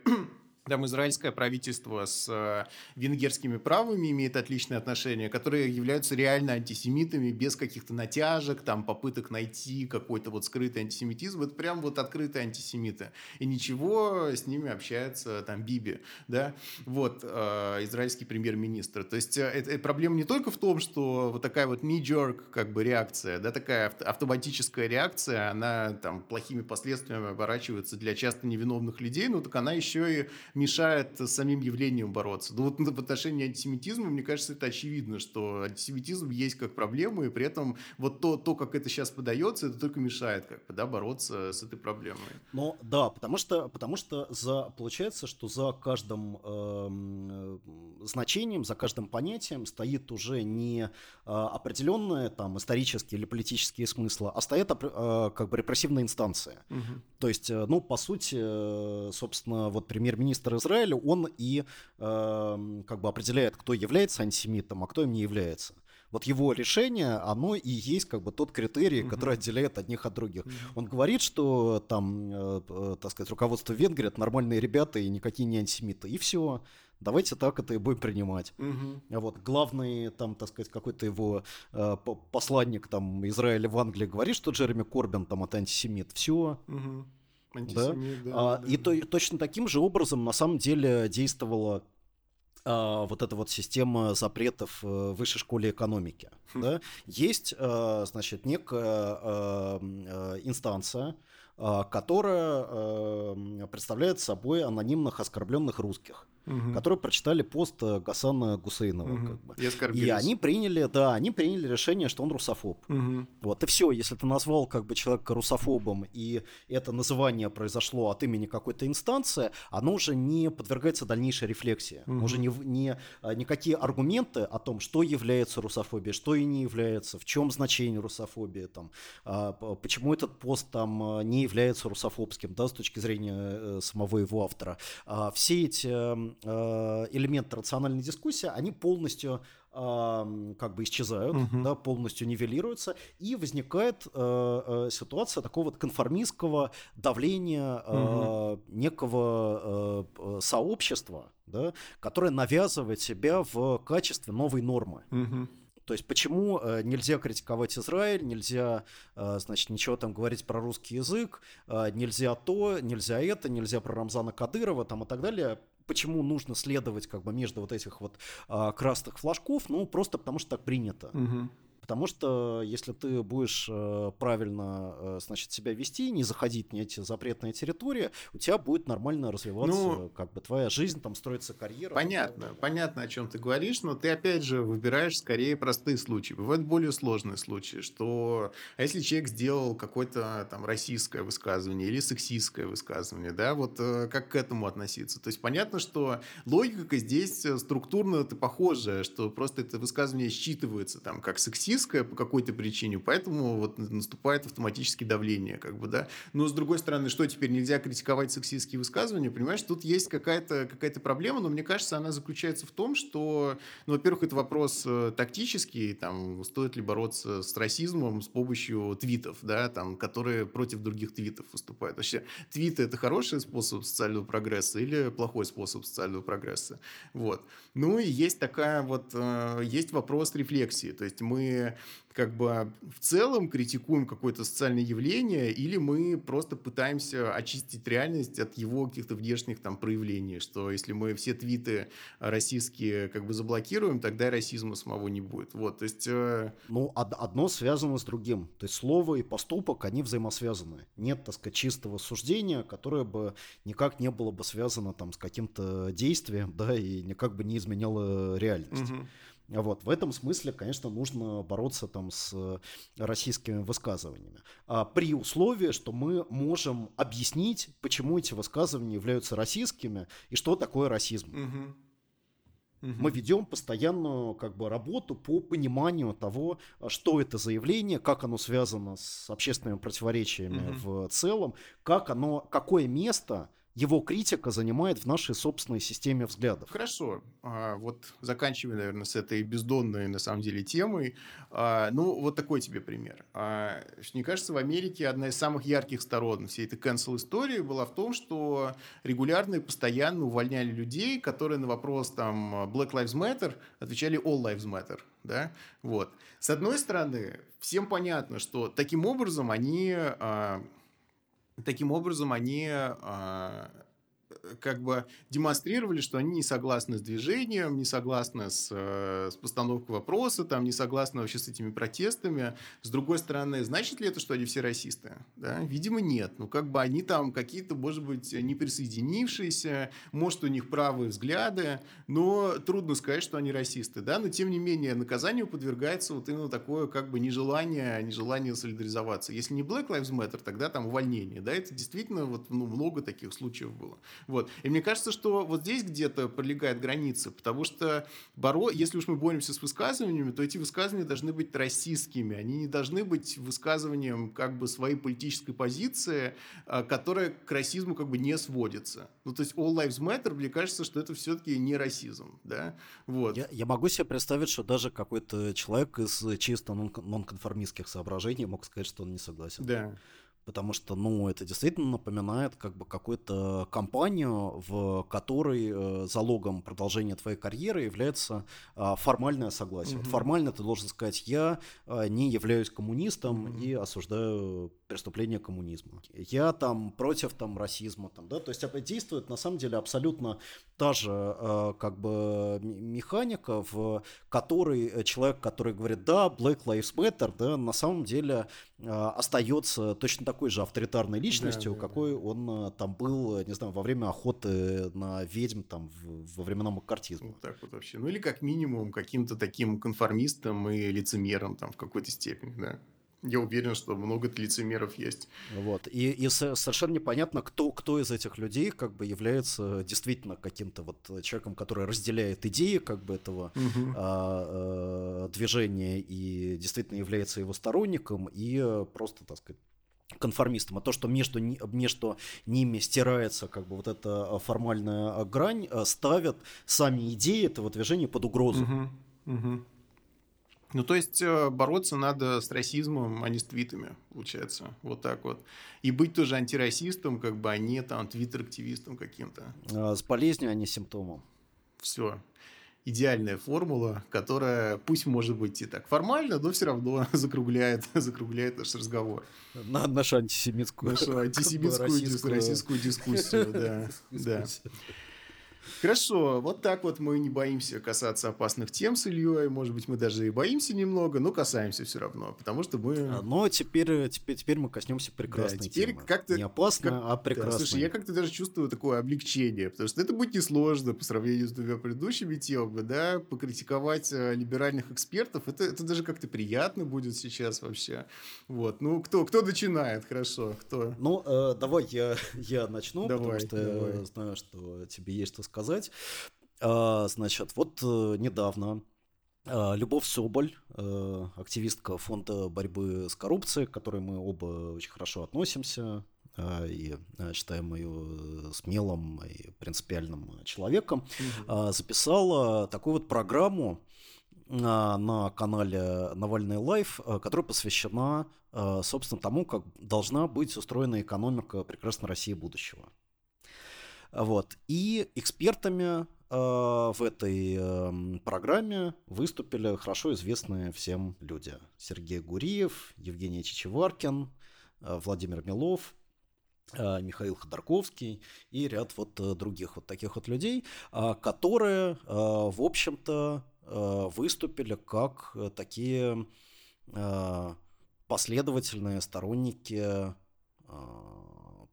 [SPEAKER 1] там израильское правительство с э, венгерскими правами имеет отличные отношения, которые являются реально антисемитами, без каких-то натяжек, там, попыток найти какой-то вот скрытый антисемитизм. Это прям вот открытые антисемиты. И ничего, с ними общается там Биби, да, вот, э, израильский премьер-министр. То есть э, это, это проблема не только в том, что вот такая вот knee-jerk как бы реакция, да, такая автоматическая реакция, она там плохими последствиями оборачивается для часто невиновных людей, но так она еще и мешает самим явлением бороться. Ну вот в отношении антисемитизма, мне кажется, это очевидно, что антисемитизм есть как проблема, и при этом вот то, то как это сейчас подается, это только мешает как бы, да, бороться с этой проблемой.
[SPEAKER 2] Ну да, потому что, потому что за, получается, что за каждым э, значением, за каждым понятием стоит уже не э, определенные там исторические или политические смыслы, а стоят э, как бы репрессивная инстанция. Угу. То есть, э, ну, по сути, э, собственно, вот премьер-министр министр Израиля, он и э, как бы определяет, кто является антисемитом, а кто им не является. Вот его решение, оно и есть как бы тот критерий, который отделяет одних от других. Он говорит, что там, э, э, так сказать, руководство Венгрии это нормальные ребята и никакие не антисемиты. И все. Давайте так это и будем принимать. А вот главный там, так сказать, какой-то его э, посланник там Израиля в Англии говорит, что Джереми Корбин там это антисемит. Все. Uh-huh. Антисемит, да? да, а, да. И то, точно таким же образом на самом деле действовала а, вот эта вот система запретов в высшей школе экономики. Хм. Да? Есть, а, значит, некая а, инстанция, которая представляет собой анонимных оскорбленных русских угу. которые прочитали пост э, Гасана Гусейнова. Угу. Как бы. И, и они приняли, да, они приняли решение, что он русофоб. Угу. Вот, и все, если ты назвал как бы человека русофобом, и это называние произошло от имени какой-то инстанции, оно уже не подвергается дальнейшей рефлексии. Угу. Уже не, не, а, никакие аргументы о том, что является русофобией, что и не является, в чем значение русофобии, там, а, почему этот пост там а, не является русофобским, да, с точки зрения э, самого его автора. Все эти элементы рациональной дискуссии, они полностью как бы исчезают, угу. да, полностью нивелируются, и возникает ситуация такого вот конформистского давления угу. некого сообщества, да, которое навязывает себя в качестве новой нормы. Угу. То есть почему э, нельзя критиковать Израиль, нельзя, э, значит, ничего там говорить про русский язык, э, нельзя то, нельзя это, нельзя про Рамзана Кадырова там и так далее. Почему нужно следовать как бы между вот этих вот э, красных флажков? Ну, просто потому что так принято. Угу. Потому что если ты будешь э, правильно э, значит, себя вести, не заходить на эти запретные территории, у тебя будет нормально развиваться ну, как бы твоя жизнь, там строится карьера.
[SPEAKER 1] Понятно, да. понятно, о чем ты говоришь, но ты опять же выбираешь скорее простые случаи. Бывают более сложные случаи, что а если человек сделал какое-то там российское высказывание или сексистское высказывание, да, вот э, как к этому относиться? То есть понятно, что логика здесь структурно-то похожая, что просто это высказывание считывается там как сексист, низкая по какой-то причине, поэтому вот наступает автоматически давление, как бы, да. Но, с другой стороны, что теперь, нельзя критиковать сексистские высказывания, понимаешь, тут есть какая-то какая проблема, но мне кажется, она заключается в том, что, ну, во-первых, это вопрос э, тактический, там, стоит ли бороться с расизмом с помощью твитов, да, там, которые против других твитов выступают. Вообще, твиты – это хороший способ социального прогресса или плохой способ социального прогресса? Вот. Ну, и есть такая вот, э, есть вопрос рефлексии, то есть мы как бы в целом критикуем какое-то социальное явление, или мы просто пытаемся очистить реальность от его каких-то внешних там проявлений, что если мы все твиты российские как бы заблокируем, тогда и расизма самого не будет. Вот, то есть... Э...
[SPEAKER 2] Ну, одно связано с другим. То есть слово и поступок, они взаимосвязаны. Нет, так сказать, чистого суждения, которое бы никак не было бы связано там с каким-то действием, да, и никак бы не изменяло реальность. Угу. Вот, в этом смысле, конечно, нужно бороться там с российскими высказываниями. А при условии, что мы можем объяснить, почему эти высказывания являются российскими и что такое расизм. Угу. Угу. Мы ведем постоянную как бы, работу по пониманию того, что это заявление, как оно связано с общественными противоречиями угу. в целом, как оно, какое место его критика занимает в нашей собственной системе взглядов.
[SPEAKER 1] Хорошо. А, вот заканчивая, наверное, с этой бездонной, на самом деле, темой. А, ну, вот такой тебе пример. А, мне кажется, в Америке одна из самых ярких сторон всей этой cancel истории была в том, что регулярно и постоянно увольняли людей, которые на вопрос там Black Lives Matter отвечали All Lives Matter. Да? Вот. С одной стороны, всем понятно, что таким образом они Таким образом, они а, как бы демонстрировали, что они не согласны с движением, не согласны с, э, с постановкой вопроса, там, не согласны вообще с этими протестами. С другой стороны, значит ли это, что они все расисты? Да? Видимо, нет. Ну, как бы они там какие-то, может быть, не присоединившиеся, может, у них правые взгляды, но трудно сказать, что они расисты. Да? Но, тем не менее, наказанию подвергается вот именно такое как бы нежелание, нежелание солидаризоваться. Если не Black Lives Matter, тогда там увольнение. Да? Это действительно вот, ну, много таких случаев было. Вот. И мне кажется, что вот здесь где-то пролегает граница, потому что боро... если уж мы боремся с высказываниями, то эти высказывания должны быть российскими, они не должны быть высказыванием как бы своей политической позиции, а, которая к расизму как бы не сводится. Ну, то есть All Lives Matter, мне кажется, что это все-таки не расизм, да? Вот.
[SPEAKER 2] Я, я могу себе представить, что даже какой-то человек из чисто нонконформистских соображений мог сказать, что он не согласен.
[SPEAKER 1] Да
[SPEAKER 2] потому что, ну, это действительно напоминает как бы какую-то компанию, в которой э, залогом продолжения твоей карьеры является э, формальное согласие. Mm-hmm. Вот формально ты должен сказать, я э, не являюсь коммунистом mm-hmm. и осуждаю преступления коммунизма. Я там против там расизма, там, да, то есть действует на самом деле абсолютно та же э, как бы механика, в которой человек, который говорит, да, Black Lives Matter, да, на самом деле э, остается точно такой же авторитарной личностью, да, да, какой да. он э, там был, не знаю, во время охоты на ведьм там в, во времена маккартизма.
[SPEAKER 1] Вот так вот вообще. Ну или как минимум каким-то таким конформистом и лицемером там в какой-то степени, да я уверен, что много лицемеров есть.
[SPEAKER 2] Вот. И, и совершенно непонятно, кто, кто из этих людей как бы является действительно каким-то вот человеком, который разделяет идеи как бы этого угу. а, а, движения и действительно является его сторонником, и просто, так сказать, конформистам, а то, что между, между ними стирается как бы вот эта формальная грань, ставят сами идеи этого движения под угрозу. Угу, угу.
[SPEAKER 1] Ну, то есть э, бороться надо с расизмом, а не с твитами, получается. Вот так вот. И быть тоже антирасистом, как бы, а не там твиттер-активистом каким-то.
[SPEAKER 2] А, с болезнью, а не симптомом.
[SPEAKER 1] Все. Идеальная формула, которая, пусть может быть и так формально, но все равно закругляет, закругляет наш разговор.
[SPEAKER 2] На, нашу антисемитскую.
[SPEAKER 1] Нашу антисемитскую, российскую, российскую дискуссию, да. Хорошо, вот так вот мы не боимся касаться опасных тем с Ильей. Может быть, мы даже и боимся немного, но касаемся все равно, потому что мы...
[SPEAKER 2] А, но теперь, теперь, теперь мы коснемся прекрасной да, теперь темы. Как-то, не опасно, как... а прекрасно. Да,
[SPEAKER 1] слушай, я как-то даже чувствую такое облегчение, потому что это будет несложно по сравнению с двумя предыдущими темами, да, покритиковать э, либеральных экспертов, это, это даже как-то приятно будет сейчас вообще. Вот, ну, кто, кто начинает, хорошо, кто?
[SPEAKER 2] Ну, э, давай я, я начну, давай, потому что давай. я знаю, что тебе есть что сказать сказать. А, значит, вот э, недавно а, Любовь Соболь, э, активистка фонда борьбы с коррупцией, к которой мы оба очень хорошо относимся а, и считаем ее смелым и принципиальным человеком, угу. записала такую вот программу на канале Навальный Live, которая посвящена, собственно, тому, как должна быть устроена экономика прекрасной России будущего. Вот. И экспертами э, в этой э, программе выступили хорошо известные всем люди. Сергей Гуриев, Евгений Чичеваркин, э, Владимир Милов, э, Михаил Ходорковский и ряд вот других вот таких вот людей, э, которые, в общем-то, выступили как такие последовательные сторонники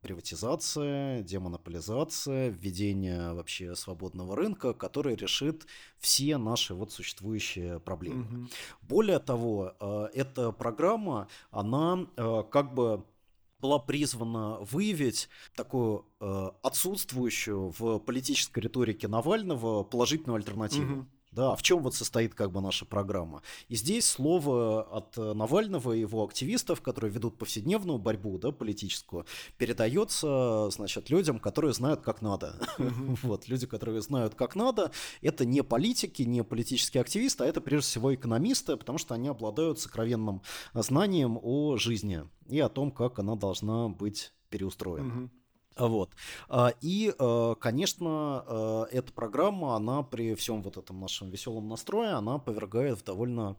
[SPEAKER 2] приватизация, демонополизация, введение вообще свободного рынка, который решит все наши вот существующие проблемы. Угу. Более того, э, эта программа, она э, как бы была призвана выявить такую э, отсутствующую в политической риторике Навального положительную альтернативу. Угу. Да, в чем вот состоит как бы наша программа? И здесь слово от Навального и его активистов, которые ведут повседневную борьбу, да, политическую, передается, значит, людям, которые знают, как надо. Вот, люди, которые знают, как надо, это не политики, не политические активисты, а это прежде всего экономисты, потому что они обладают сокровенным знанием о жизни и о том, как она должна быть переустроена. Вот. А, и, э, конечно, э, эта программа, она при всем вот этом нашем веселом настрое, она повергает в довольно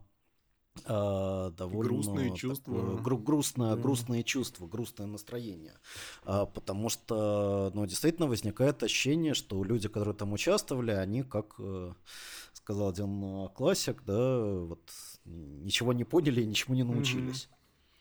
[SPEAKER 1] Uh, довольно грустные чувства, такое,
[SPEAKER 2] гру- грустное, yeah. грустные чувства, грустное настроение, uh, потому что, ну, действительно возникает ощущение, что люди, которые там участвовали, они, как сказал один классик, да, вот ничего не поняли, ничему не научились.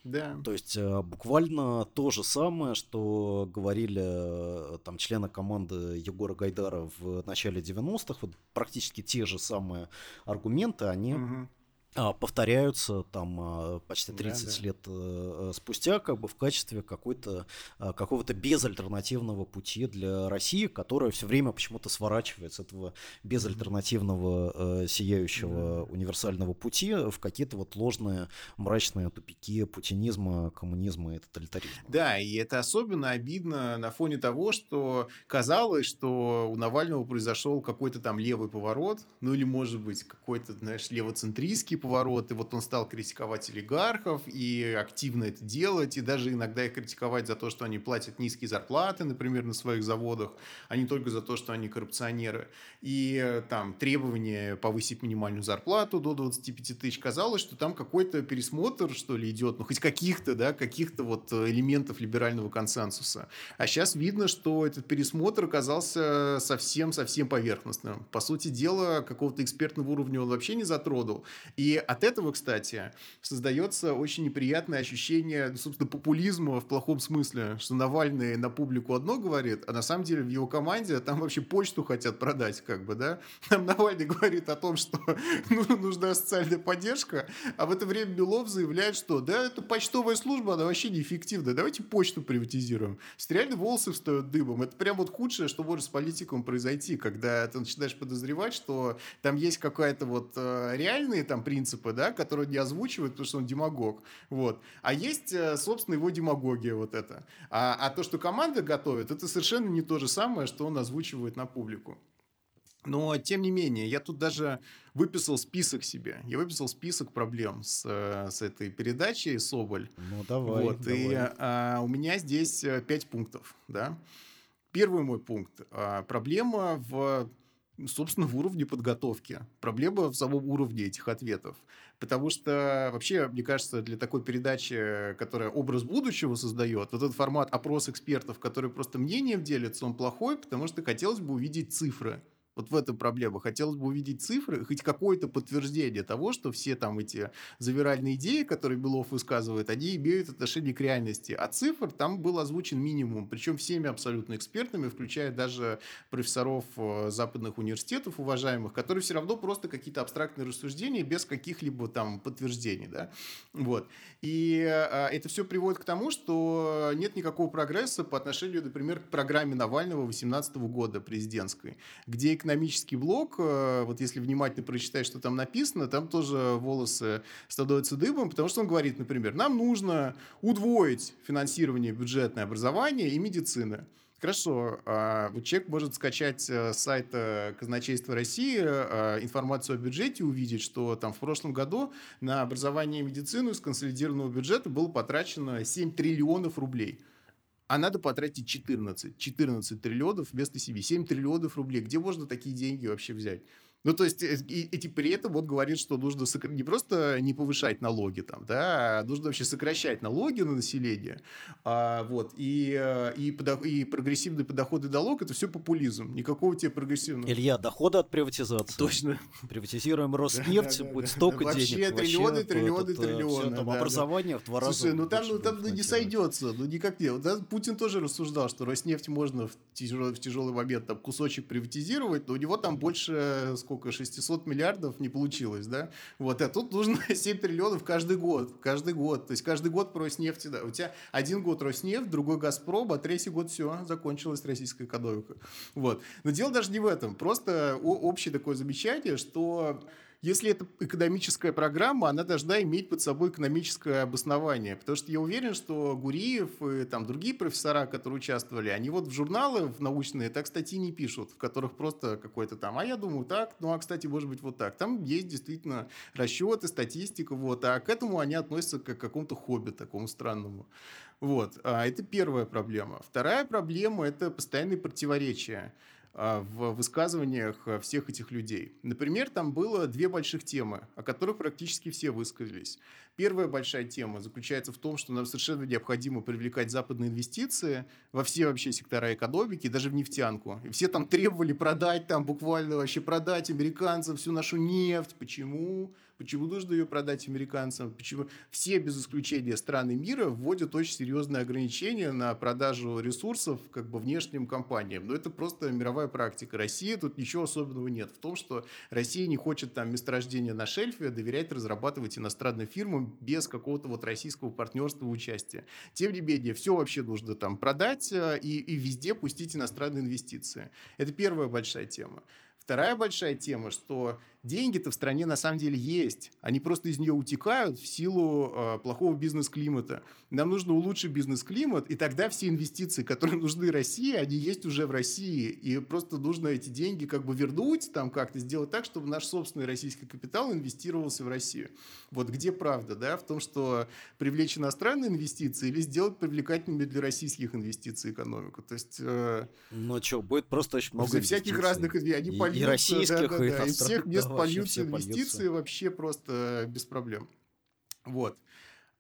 [SPEAKER 1] Да.
[SPEAKER 2] То есть э, буквально то же самое, что говорили э, там члены команды Егора Гайдара в начале 90-х, вот практически те же самые аргументы, они угу. А, повторяются там а, почти 30 да, да. лет э, спустя как бы в качестве какой-то а, какого-то безальтернативного пути для России, которая все время почему-то сворачивает с этого безальтернативного э, сияющего универсального пути в какие-то вот ложные мрачные тупики путинизма, коммунизма и тоталитаризма.
[SPEAKER 1] Да, и это особенно обидно на фоне того, что казалось, что у Навального произошел какой-то там левый поворот, ну или может быть какой-то, знаешь, левоцентристский поворот, и вот он стал критиковать олигархов и активно это делать, и даже иногда их критиковать за то, что они платят низкие зарплаты, например, на своих заводах, а не только за то, что они коррупционеры. И там требование повысить минимальную зарплату до 25 тысяч, казалось, что там какой-то пересмотр, что ли, идет, ну, хоть каких-то, да, каких-то вот элементов либерального консенсуса. А сейчас видно, что этот пересмотр оказался совсем-совсем поверхностным. По сути дела, какого-то экспертного уровня он вообще не затронул. И от этого, кстати, создается очень неприятное ощущение, ну, собственно, популизма в плохом смысле, что Навальный на публику одно говорит, а на самом деле в его команде там вообще почту хотят продать, как бы, да? Там Навальный говорит о том, что ну, нужна социальная поддержка, а в это время Белов заявляет, что да, это почтовая служба, она вообще неэффективна, давайте почту приватизируем. Реально волосы встают дыбом. Это прям вот худшее, что может с политиком произойти, когда ты начинаешь подозревать, что там есть какая-то вот э, реальные там принципы принципы, да, которые не озвучивает, потому что он демагог. Вот. А есть, э, собственно, его демагогия вот это. А, а то, что команда готовит, это совершенно не то же самое, что он озвучивает на публику. Но, тем не менее, я тут даже выписал список себе. Я выписал список проблем с, э, с этой передачей «Соболь».
[SPEAKER 2] Ну, давай,
[SPEAKER 1] вот,
[SPEAKER 2] давай.
[SPEAKER 1] И а, у меня здесь э, пять пунктов, да. Первый мой пункт. А, проблема в собственно, в уровне подготовки. Проблема в самом уровне этих ответов. Потому что вообще, мне кажется, для такой передачи, которая образ будущего создает, вот этот формат опрос экспертов, который просто мнением делится, он плохой, потому что хотелось бы увидеть цифры. Вот в этом проблема. Хотелось бы увидеть цифры, хоть какое-то подтверждение того, что все там эти завиральные идеи, которые Белов высказывает, они имеют отношение к реальности. А цифр там был озвучен минимум, причем всеми абсолютно экспертами, включая даже профессоров э, западных университетов уважаемых, которые все равно просто какие-то абстрактные рассуждения без каких-либо там подтверждений. Да? Вот. И а, это все приводит к тому, что нет никакого прогресса по отношению, например, к программе Навального 2018 года президентской, где экономический блок, э, вот если внимательно прочитать, что там написано, там тоже волосы становятся дыбом, потому что он говорит, например, нам нужно удвоить финансирование бюджетное образование и медицины. Хорошо, а вот человек может скачать э, с сайта Казначейства России э, информацию о бюджете и увидеть, что там в прошлом году на образование и медицину из консолидированного бюджета было потрачено 7 триллионов рублей а надо потратить 14. 14 триллионов вместо 7. 7 триллионов рублей. Где можно такие деньги вообще взять? Ну, то есть, э, и, и, при этом вот говорит, что нужно сокр... не просто не повышать налоги там, да, а нужно вообще сокращать налоги на население. А, вот, и, э, и, подо... и прогрессивный подоходный налог – это все популизм. Никакого тебе прогрессивного.
[SPEAKER 2] Илья, доходы от приватизации.
[SPEAKER 1] Точно.
[SPEAKER 2] Приватизируем Роснефть, будет столько денег.
[SPEAKER 1] Вообще триллионы, триллионы, триллионы.
[SPEAKER 2] Там образование в два раза
[SPEAKER 1] Слушай, ну там, ну, там не сойдется, ну никак нет. Путин тоже рассуждал, что Роснефть можно в тяжелый, в тяжелый момент там кусочек приватизировать, но у него там больше сколько сколько, 600 миллиардов не получилось, да? Вот, а тут нужно 7 триллионов каждый год, каждый год. То есть каждый год про Роснефть, да. У тебя один год Роснефть, другой Газпром, а третий год все, закончилась российская экономика. Вот. Но дело даже не в этом. Просто общее такое замечание, что если это экономическая программа, она должна иметь под собой экономическое обоснование. Потому что я уверен, что Гуриев и там другие профессора, которые участвовали, они вот в журналы в научные так статьи не пишут, в которых просто какой-то там, а я думаю так, ну а кстати, может быть вот так. Там есть действительно расчеты, статистика, вот, а к этому они относятся как к какому-то хобби такому странному. Вот, а это первая проблема. Вторая проблема – это постоянные противоречия. А, в высказываниях а, всех этих людей. Например, там было две больших темы, о которых практически все высказались. Первая большая тема заключается в том, что нам совершенно необходимо привлекать западные инвестиции во все вообще сектора экономики, даже в нефтянку. И все там требовали продать, там буквально вообще продать американцам всю нашу нефть. Почему? Почему нужно ее продать американцам? Почему все без исключения страны мира вводят очень серьезные ограничения на продажу ресурсов как бы внешним компаниям? Но это просто мировая практика. Россия тут ничего особенного нет в том, что Россия не хочет там месторождения на шельфе доверять разрабатывать иностранным фирмам без какого-то вот российского партнерства и участия. Тем не менее, все вообще нужно там продать э, и, и везде пустить иностранные инвестиции. Это первая большая тема. Вторая большая тема, что деньги-то в стране на самом деле есть. Они просто из нее утекают в силу э, плохого бизнес-климата. Нам нужно улучшить бизнес-климат, и тогда все инвестиции, которые нужны России, они есть уже в России. И просто нужно эти деньги как бы вернуть, там как-то сделать так, чтобы наш собственный российский капитал инвестировался в Россию. Вот где правда, да, в том, что привлечь иностранные инвестиции или сделать привлекательными для российских инвестиций экономику. То есть... Э,
[SPEAKER 2] ну что, будет просто очень много
[SPEAKER 1] всяких разных... Они и,
[SPEAKER 2] польются, и российских, да, да,
[SPEAKER 1] и, да, из всех мест польются инвестиции вообще просто без проблем. Вот.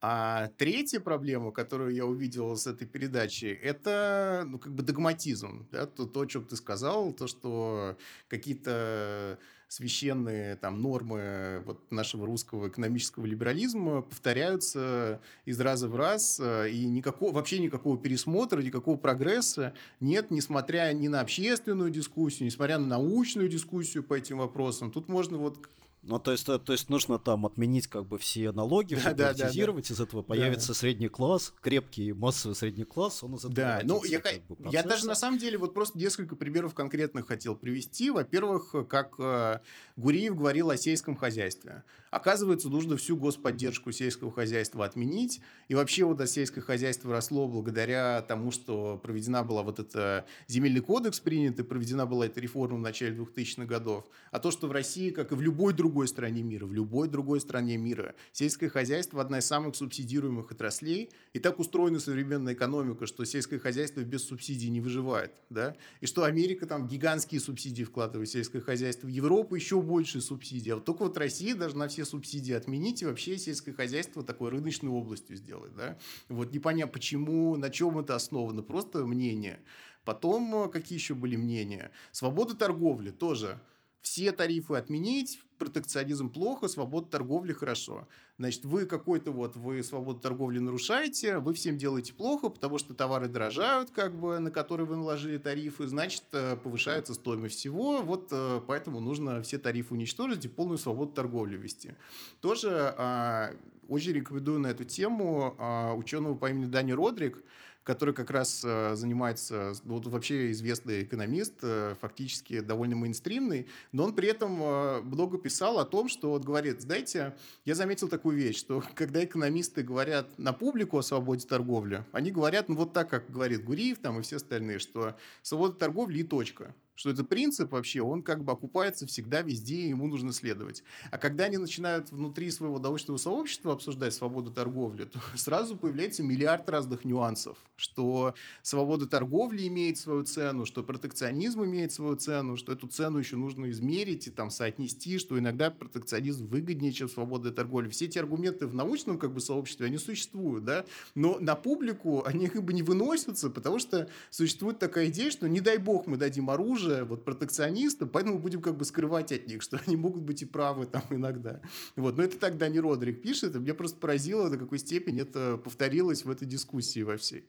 [SPEAKER 1] А третья проблема, которую я увидел с этой передачи, это ну, как бы догматизм. Да? То, то, о чем ты сказал, то, что какие-то священные там нормы вот нашего русского экономического либерализма повторяются из раза в раз, э, и никакого, вообще никакого пересмотра, никакого прогресса нет, несмотря ни на общественную дискуссию, несмотря на научную дискуссию по этим вопросам. Тут можно вот
[SPEAKER 2] Ну, то есть, то, то есть нужно там отменить как бы все налоги, да, да, да, да. из этого появится да. средний класс, крепкий массовый средний класс, он из этого
[SPEAKER 1] Да, ну я, как бы, я даже на самом деле вот просто несколько примеров конкретных хотел привести. Во-первых, как э, Гуриев говорил о сельском хозяйстве. Оказывается, нужно всю господдержку сельского хозяйства отменить. И вообще вот сельское хозяйство росло благодаря тому, что проведена была вот эта земельный кодекс принят, и проведена была эта реформа в начале 2000-х годов. А то, что в России, как и в любой другой стране мира, в любой другой стране мира, сельское хозяйство одна из самых субсидируемых отраслей. И так устроена современная экономика, что сельское хозяйство без субсидий не выживает. Да? И что Америка там гигантские субсидии вкладывает в сельское хозяйство, Европа еще больше субсидий. А вот только вот Россия должна все субсидии отменить и вообще сельское хозяйство такой рыночной областью сделать. Да? Вот непонятно, почему, на чем это основано, просто мнение. Потом, какие еще были мнения? Свобода торговли тоже все тарифы отменить, протекционизм плохо, свобода торговли хорошо. Значит, вы какой-то вот, вы свободу торговли нарушаете, вы всем делаете плохо, потому что товары дорожают, как бы, на которые вы наложили тарифы, значит, э, повышается стоимость всего, вот э, поэтому нужно все тарифы уничтожить и полную свободу торговли вести. Тоже а, очень рекомендую на эту тему а, ученого по имени Дани Родрик, который как раз э, занимается, вот вообще известный экономист, э, фактически довольно мейнстримный, но он при этом э, много писал о том, что вот говорит, знаете, я заметил такую вещь, что когда экономисты говорят на публику о свободе торговли, они говорят, ну вот так, как говорит Гуриев там и все остальные, что свобода торговли и точка что этот принцип вообще, он как бы окупается всегда везде, ему нужно следовать. А когда они начинают внутри своего научного сообщества обсуждать свободу торговли, то сразу появляется миллиард разных нюансов, что свобода торговли имеет свою цену, что протекционизм имеет свою цену, что эту цену еще нужно измерить и там соотнести, что иногда протекционизм выгоднее, чем свобода торговли. Все эти аргументы в научном как бы сообществе, они существуют, да, но на публику они как бы не выносятся, потому что существует такая идея, что не дай бог мы дадим оружие, тоже вот протекционисты, поэтому будем как бы скрывать от них, что они могут быть и правы там иногда. Вот. Но это так Дани Родрик пишет, и меня просто поразило, до какой степени это повторилось в этой дискуссии во всей.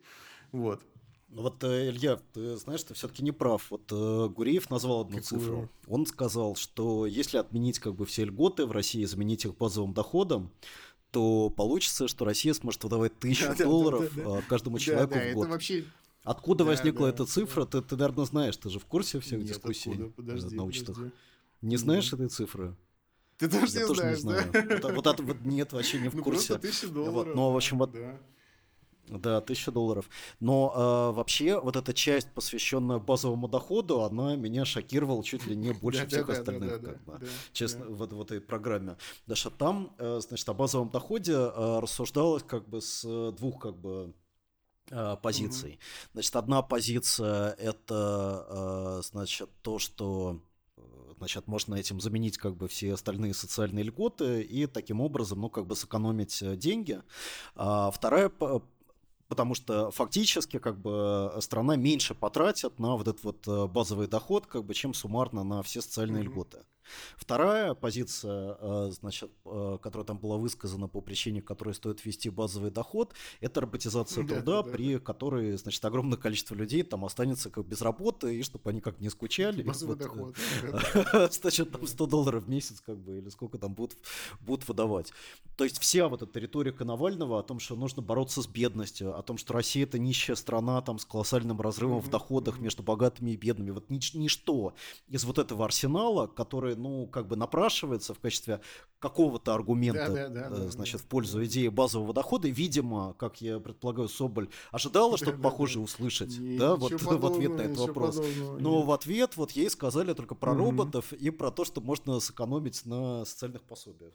[SPEAKER 1] Вот.
[SPEAKER 2] Ну вот, э, Илья, ты знаешь, ты все-таки не прав. Вот э, Гуриев назвал одну Какую? цифру. Он сказал, что если отменить как бы все льготы в России, заменить их базовым доходом, то получится, что Россия сможет выдавать тысячу да, долларов да, да, да. каждому человеку да, да, в год. Это вообще Откуда да, возникла да, эта цифра, да. ты, ты, наверное, знаешь, ты же в курсе всех Нет, дискуссий откуда? Подожди, научных. Подожди. Не знаешь этой цифры?
[SPEAKER 1] Ты тоже Я не тоже знаешь, не знаю.
[SPEAKER 2] Да? Вот, вот, вот, нет, вообще не в ну, курсе.
[SPEAKER 1] Ну, тысяча долларов.
[SPEAKER 2] Вот, но, в общем, вот, да. Да, тысяча долларов. Но э, вообще вот эта часть, посвященная базовому доходу, она меня шокировала чуть ли не больше всех остальных, честно, в этой программе. Даже там, э, значит, о базовом доходе э, рассуждалось как бы с двух как бы позиций. Mm-hmm. Значит, одна позиция это, э, значит, то, что э, значит, можно этим заменить как бы все остальные социальные льготы и таким образом, ну, как бы сэкономить деньги. А вторая потому что фактически как бы страна меньше потратит на вот этот вот базовый доход, как бы, чем суммарно на все социальные mm-hmm. льготы. Вторая позиция, э, значит, э, которая там была высказана по причине, которой стоит ввести базовый доход, это роботизация труда, да, да, при которой, значит, огромное количество людей там останется как без работы, и чтобы они как не скучали. Базовый вот, доход. Значит, там 100 долларов в месяц, как бы, или сколько там будут, будут выдавать. То есть вся вот эта риторика Навального о том, что нужно бороться с бедностью, о том, что Россия это нищая страна там с колоссальным разрывом в доходах между богатыми и бедными, вот ничто из вот этого арсенала, который ну, как бы напрашивается в качестве какого-то аргумента, да, да, да, значит, в пользу идеи базового дохода. И, видимо, как я предполагаю, Соболь ожидала что-то похожее услышать, не, да, вот подобного, в ответ на этот вопрос. Подобного, Но нет. в ответ вот ей сказали только про угу. роботов и про то, что можно сэкономить на социальных пособиях.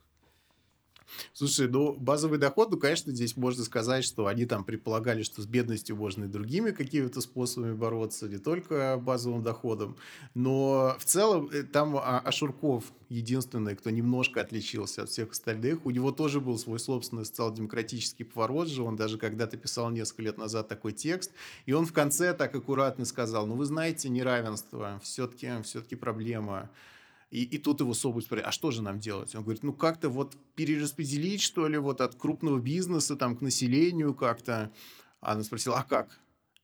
[SPEAKER 1] Слушай, ну, базовый доход, ну, конечно, здесь можно сказать, что они там предполагали, что с бедностью можно и другими какими-то способами бороться, не только базовым доходом. Но в целом э, там а, Ашурков единственный, кто немножко отличился от всех остальных. У него тоже был свой собственный социал-демократический поворот же. Он даже когда-то писал несколько лет назад такой текст. И он в конце так аккуратно сказал, ну, вы знаете, неравенство все-таки все проблема. И, и тут его Соболь спрашивает, а что же нам делать? Он говорит, ну как-то вот перераспределить, что ли, вот от крупного бизнеса там к населению как-то. Она спросила, а как?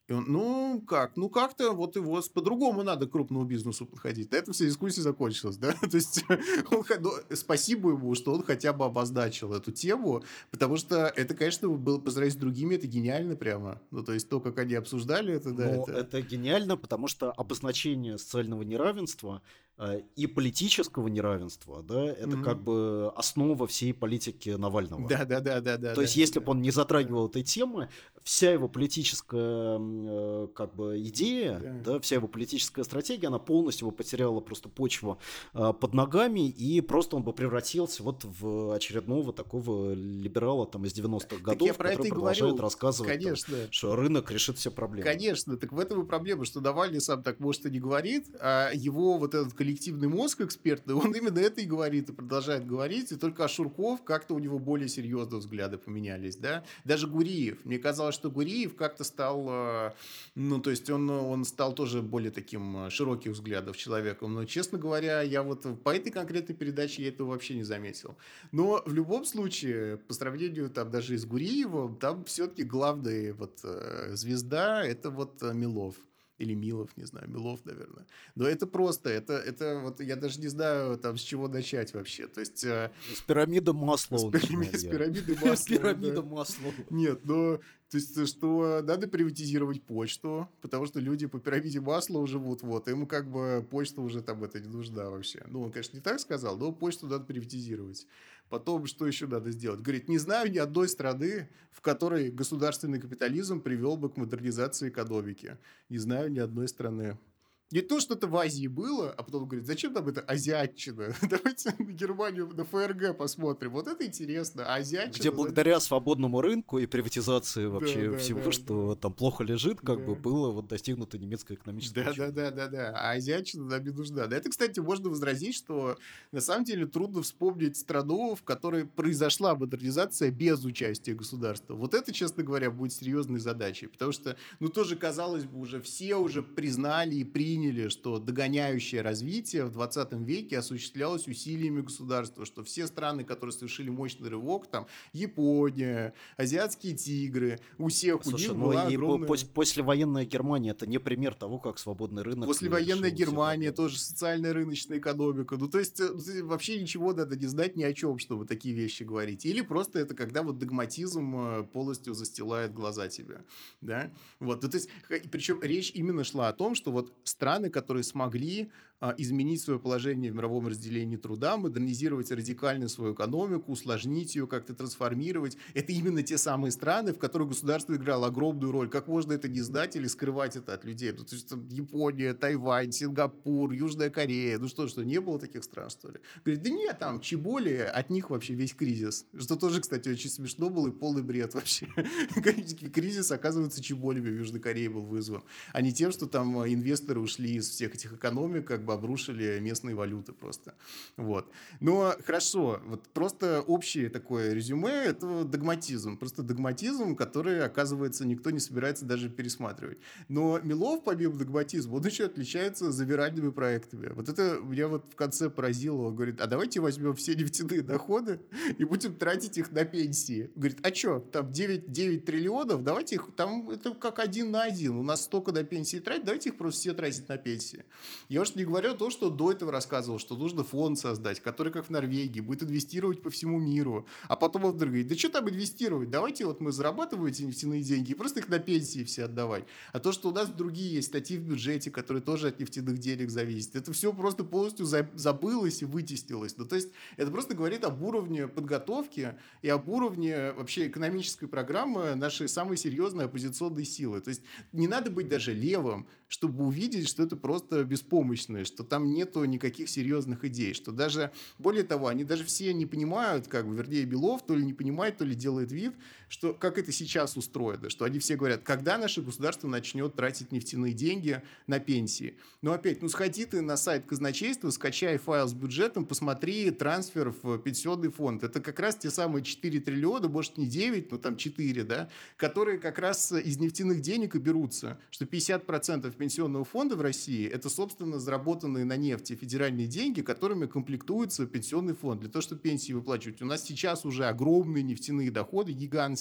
[SPEAKER 1] И он, ну, как? Ну, как-то вот его по-другому надо к крупному бизнесу подходить. На этом вся дискуссия закончилась, да? То есть, он, ну, спасибо ему, что он хотя бы обозначил эту тему, потому что это, конечно, было по сравнению с другими, это гениально прямо. Ну, то есть, то, как они обсуждали это, да.
[SPEAKER 2] Ну, это... это гениально, потому что обозначение социального неравенства и политического неравенства, да, это mm-hmm. как бы основа всей политики Навального.
[SPEAKER 1] Да, да, да, да, да.
[SPEAKER 2] То
[SPEAKER 1] да,
[SPEAKER 2] есть, если бы он не затрагивал этой темы, вся его политическая э, как бы идея, да. да, вся его политическая стратегия, она полностью бы потеряла просто почву э, под ногами, и просто он бы превратился вот в очередного такого либерала там из 90-х годов, который продолжает говорю. рассказывать, Конечно. Там, что рынок решит все проблемы.
[SPEAKER 1] Конечно, так в этом и проблема, что Навальный сам так может и не говорит, а его вот этот коллективный мозг экспертный, он именно это и говорит, и продолжает говорить, и только Ашурков как-то у него более серьезные взгляды поменялись, да. Даже Гуриев. Мне казалось, что Гуриев как-то стал, э, ну, то есть он, он стал тоже более таким э, широких взглядов человеком. Но, честно говоря, я вот по этой конкретной передаче я этого вообще не заметил. Но в любом случае, по сравнению там даже с Гуриевым, там все-таки главная вот э, звезда – это вот Милов или Милов, не знаю, Милов, наверное. Но это просто, это, это вот я даже не знаю, там, с чего начать вообще. То есть... Э,
[SPEAKER 2] с пирамиды масла. С,
[SPEAKER 1] пирамид, с пирамиды масла. С
[SPEAKER 2] пирамиды масла.
[SPEAKER 1] Нет, но то есть, что надо приватизировать почту, потому что люди по пирамиде масла живут, вот, ему как бы почта уже там это не нужна вообще. Ну, он, конечно, не так сказал, но почту надо приватизировать. Потом, что еще надо сделать? Говорит, не знаю ни одной страны, в которой государственный капитализм привел бы к модернизации экономики. Не знаю ни одной страны. Не то, что это в Азии было, а потом говорит, зачем нам это азиатчина? Давайте на Германию, на ФРГ посмотрим. Вот это интересно. А азиатчина...
[SPEAKER 2] Где благодаря свободному рынку и приватизации вообще да, всего, да, что да. там плохо лежит, как да. бы было вот достигнуто немецкое экономическое
[SPEAKER 1] да, да, да, да, да. А азиатчина нам не нужна. Да, это, кстати, можно возразить, что на самом деле трудно вспомнить страну, в которой произошла модернизация без участия государства. Вот это, честно говоря, будет серьезной задачей. Потому что, ну, тоже, казалось бы, уже все уже признали и приняли приняли, что догоняющее развитие в 20 веке осуществлялось усилиями государства, что все страны, которые совершили мощный рывок, там Япония, азиатские тигры, у всех Слушай, у них ну была огромная...
[SPEAKER 2] Пос послевоенная Германия это не пример того, как свободный рынок.
[SPEAKER 1] Послевоенная Германия тоже социальная рыночная экономика. Ну то есть э, вообще ничего надо не знать ни о чем, чтобы такие вещи говорить. Или просто это когда вот догматизм э, полностью застилает глаза тебе, да? Вот, ну, то есть причем речь именно шла о том, что вот страны страны, которые смогли изменить свое положение в мировом разделении труда, модернизировать радикально свою экономику, усложнить ее, как-то трансформировать. Это именно те самые страны, в которых государство играло огромную роль. Как можно это не знать или скрывать это от людей? Ну, то есть, там, Япония, Тайвань, Сингапур, Южная Корея. Ну что, что, не было таких стран, что ли? Говорит, да нет, там, Чеболи, от них вообще весь кризис. Что тоже, кстати, очень смешно было и полный бред вообще. Кризис, оказывается, Чеболями в Южной Корее был вызван, а не тем, что там инвесторы ушли из всех этих экономик, как бы обрушили местные валюты просто. Вот. Но хорошо, вот просто общее такое резюме – это догматизм. Просто догматизм, который, оказывается, никто не собирается даже пересматривать. Но Милов, помимо догматизма, он еще отличается завиральными проектами. Вот это меня вот в конце поразило. Он говорит, а давайте возьмем все нефтяные доходы и будем тратить их на пенсии. Говорит, а что, там 9, 9 триллионов, давайте их, там это как один на один. У нас столько на пенсии тратить, давайте их просто все тратить на пенсии. Я уж не говорю говорю то, что до этого рассказывал, что нужно фонд создать, который, как в Норвегии, будет инвестировать по всему миру. А потом он говорит, да что там инвестировать? Давайте вот мы зарабатываем эти нефтяные деньги и просто их на пенсии все отдавать. А то, что у нас другие есть статьи в бюджете, которые тоже от нефтяных денег зависят, это все просто полностью забылось и вытеснилось. Ну, то есть это просто говорит об уровне подготовки и об уровне вообще экономической программы нашей самой серьезной оппозиционной силы. То есть не надо быть даже левым, чтобы увидеть, что это просто беспомощное, что там нету никаких серьезных идей, что даже, более того, они даже все не понимают, как бы, Белов то ли не понимает, то ли делает вид, что как это сейчас устроено, что они все говорят, когда наше государство начнет тратить нефтяные деньги на пенсии. Но опять, ну сходи ты на сайт казначейства, скачай файл с бюджетом, посмотри трансфер в пенсионный фонд. Это как раз те самые 4 триллиона, может не 9, но там 4, да, которые как раз из нефтяных денег и берутся, что 50% пенсионного фонда в России это, собственно, заработанные на нефти федеральные деньги, которыми комплектуется пенсионный фонд для того, чтобы пенсии выплачивать. У нас сейчас уже огромные нефтяные доходы, гигантские,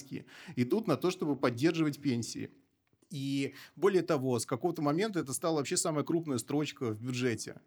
[SPEAKER 1] идут на то, чтобы поддерживать пенсии. И более того, с какого-то момента это стала вообще самая крупная строчка в бюджете.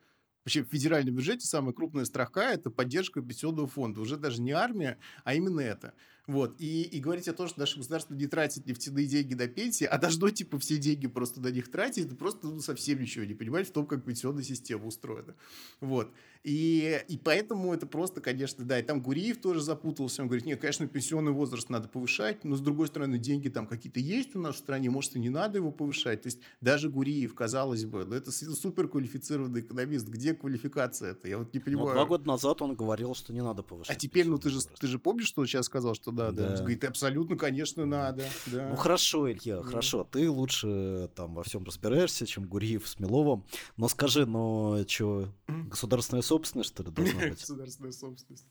[SPEAKER 1] Вообще в федеральном бюджете самая крупная строка – это поддержка пенсионного фонда. Уже даже не армия, а именно это. Вот. И, и говорить о том, что наше государство не тратит нефтяные деньги до пенсии, а должно, типа, все деньги просто на них тратить, это просто ну, совсем ничего не понимать в том, как пенсионная система устроена. Вот. И, и поэтому это просто, конечно, да, и там Гуриев тоже запутался, он говорит, нет, конечно, пенсионный возраст надо повышать, но, с другой стороны, деньги там какие-то есть у нас в стране, может, и не надо его повышать. То есть даже Гуриев, казалось бы, ну, это суперквалифицированный экономист, где квалификация это? Я вот не ну, понимаю.
[SPEAKER 2] Но два года назад он говорил, что не надо повышать.
[SPEAKER 1] А теперь, ну, ты же, ты же помнишь, что он сейчас сказал, что да, да. да. Говорит, абсолютно, конечно, надо. Да.
[SPEAKER 2] Ну, хорошо, Илья, да. хорошо, ты лучше там во всем разбираешься, чем Гуриев с Миловым, но скажи, ну, что, государственная собственность, что ли, должна быть?
[SPEAKER 1] Государственная собственность.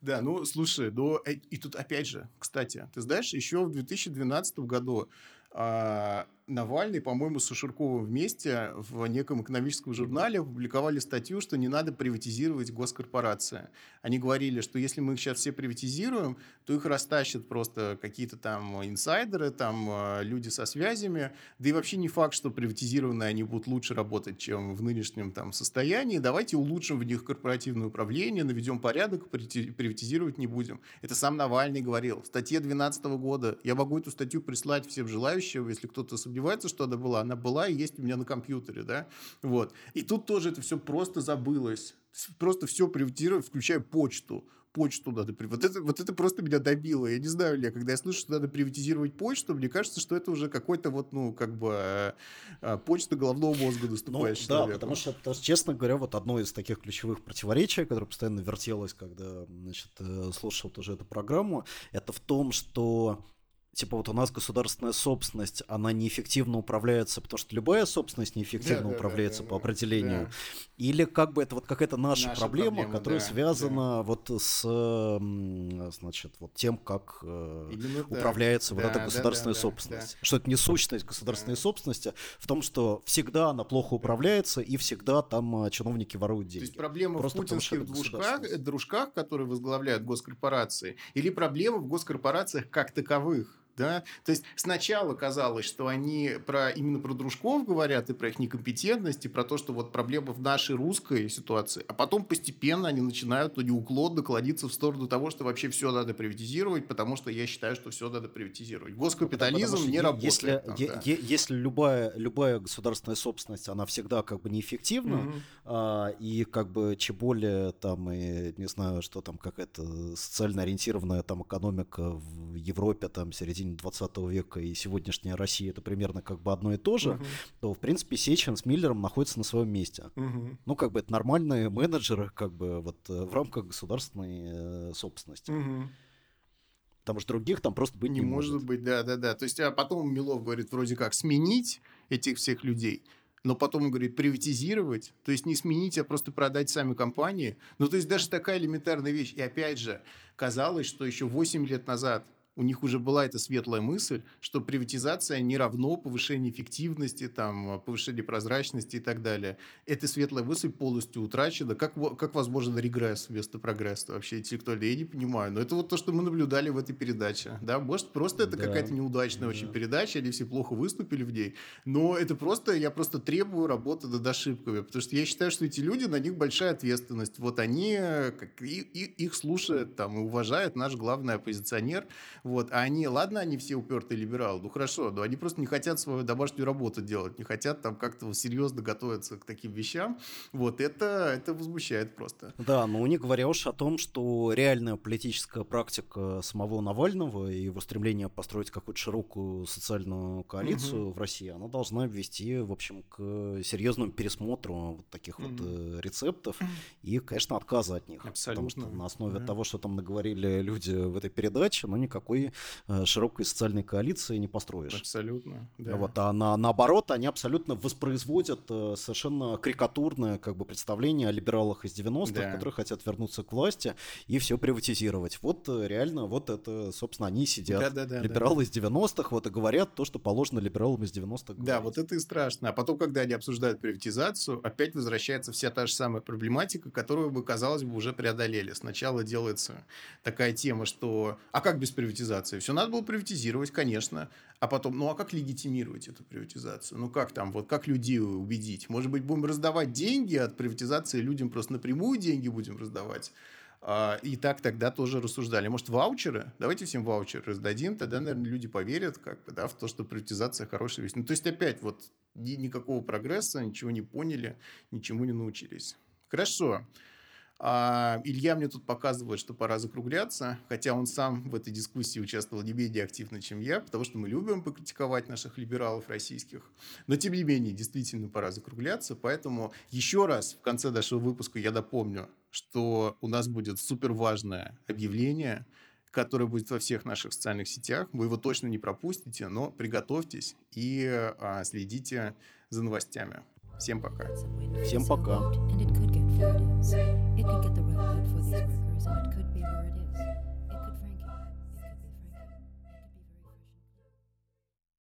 [SPEAKER 1] Да, ну, слушай, ну, и тут опять же, кстати, ты знаешь, еще в 2012 году а, Навальный, по-моему, с Шушурковым вместе в неком экономическом журнале опубликовали статью, что не надо приватизировать госкорпорации. Они говорили, что если мы их сейчас все приватизируем, то их растащат просто какие-то там инсайдеры, там а, люди со связями, да и вообще не факт, что приватизированные они будут лучше работать, чем в нынешнем там состоянии. Давайте улучшим в них корпоративное управление, наведем порядок, приватизировать не будем. Это сам Навальный говорил в статье 2012 года. Я могу эту статью прислать всем желающим, если кто-то сомневается, что она была, она была и есть у меня на компьютере, да, вот. И тут тоже это все просто забылось, просто все приватизировать, включая почту, почту надо вот это вот это просто меня добило. Я не знаю ли когда я слышу что надо приватизировать почту мне кажется что это уже какой-то вот ну как бы э, э, почта головного мозга наступает
[SPEAKER 2] ну, да потому что, потому что честно говоря вот одно из таких ключевых противоречий которое постоянно вертелось когда значит э, слушал тоже эту программу это в том что типа вот у нас государственная собственность, она неэффективно управляется, потому что любая собственность неэффективно да, управляется да, да, по определению. Да. Или как бы это вот какая-то наша, наша проблема, проблема, которая да, связана да. вот с, значит, вот тем, как э, Именно управляется да, вот эта государственная да, да, собственность. Да, Что это не сущность государственной да. собственности в том, что всегда она плохо управляется и всегда там э, чиновники воруют деньги. То есть
[SPEAKER 1] проблема Просто в путинских дружках, дружках, которые возглавляют госкорпорации, или проблема в госкорпорациях как таковых? Да, то есть сначала казалось, что они про именно про дружков говорят и про их некомпетентность, и про то, что вот проблема в нашей русской ситуации, а потом постепенно они начинают неуклонно кладиться в сторону того, что вообще все надо приватизировать, потому что я считаю, что все надо приватизировать. Госкапитализм потому, не работает.
[SPEAKER 2] Если, там, да. если любая, любая государственная собственность, она всегда как бы неэффективна, mm-hmm. а, и как бы чем более там, и не знаю, что там какая-то социально ориентированная там экономика в Европе, там, середине середине 20 века и сегодняшняя Россия это примерно как бы одно и то же, угу. то в принципе Сечин с Миллером находятся на своем месте. Угу. Ну как бы это нормальные менеджеры как бы вот э, в рамках государственной э, собственности. Угу. Потому что других там просто быть не, не может. может
[SPEAKER 1] быть, да, да, да. То есть, а потом Милов говорит, вроде как, сменить этих всех людей, но потом он говорит, приватизировать, то есть не сменить, а просто продать сами компании. Ну, то есть даже такая элементарная вещь. И опять же, казалось, что еще 8 лет назад у них уже была эта светлая мысль, что приватизация не равно повышению эффективности, там, повышению прозрачности и так далее. Эта светлая мысль полностью утрачена. Как, как возможен регресс вместо прогресса вообще интеллектуально? Я не понимаю. Но это вот то, что мы наблюдали в этой передаче. Да? Может, просто это да. какая-то неудачная да. очень передача, они все плохо выступили в ней. Но это просто, я просто требую работы над ошибками, потому что я считаю, что эти люди, на них большая ответственность. Вот они, как, и, и, их слушает там, и уважает наш главный оппозиционер вот. А они, ладно, они все упертые либералы, ну хорошо, но они просто не хотят свою домашнюю работу делать, не хотят там как-то серьезно готовиться к таким вещам. Вот это, это возмущает просто.
[SPEAKER 2] Да, но не говоря уж о том, что реальная политическая практика самого Навального и его стремление построить какую-то широкую социальную коалицию угу. в России, она должна ввести, в общем, к серьезному пересмотру вот таких угу. вот э, рецептов и, конечно, отказа от них. Абсолютно. Потому что на основе да. того, что там наговорили люди в этой передаче, ну, никакой никакой э, широкой социальной коалиции не построишь.
[SPEAKER 1] Абсолютно, да.
[SPEAKER 2] Вот, а на, наоборот, они абсолютно воспроизводят э, совершенно карикатурное как бы, представление о либералах из 90-х, да. которые хотят вернуться к власти и все приватизировать. Вот э, реально, вот это, собственно, они сидят. Да, да, да, Либералы да. из 90-х вот и говорят то, что положено либералам из 90-х.
[SPEAKER 1] Да, вот это и страшно. А потом, когда они обсуждают приватизацию, опять возвращается вся та же самая проблематика, которую бы, казалось бы, уже преодолели. Сначала делается такая тема, что а как без приватизации? Приватизации. Все надо было приватизировать, конечно. А потом, ну а как легитимировать эту приватизацию? Ну как там, вот как людей убедить? Может быть, будем раздавать деньги от приватизации людям просто напрямую деньги будем раздавать? А, и так тогда тоже рассуждали. Может, ваучеры? Давайте всем ваучеры раздадим, тогда, наверное, люди поверят как бы, да, в то, что приватизация хорошая вещь. Ну, то есть, опять, вот никакого прогресса, ничего не поняли, ничему не научились. Хорошо. А Илья мне тут показывает, что пора закругляться, хотя он сам в этой дискуссии участвовал не менее активно, чем я, потому что мы любим покритиковать наших либералов российских. Но, тем не менее, действительно пора закругляться, поэтому еще раз в конце нашего выпуска я допомню, что у нас будет супер важное объявление, которое будет во всех наших социальных сетях. Вы его точно не пропустите, но приготовьтесь и а, следите за новостями. Всем пока.
[SPEAKER 2] Всем пока.
[SPEAKER 3] you can get the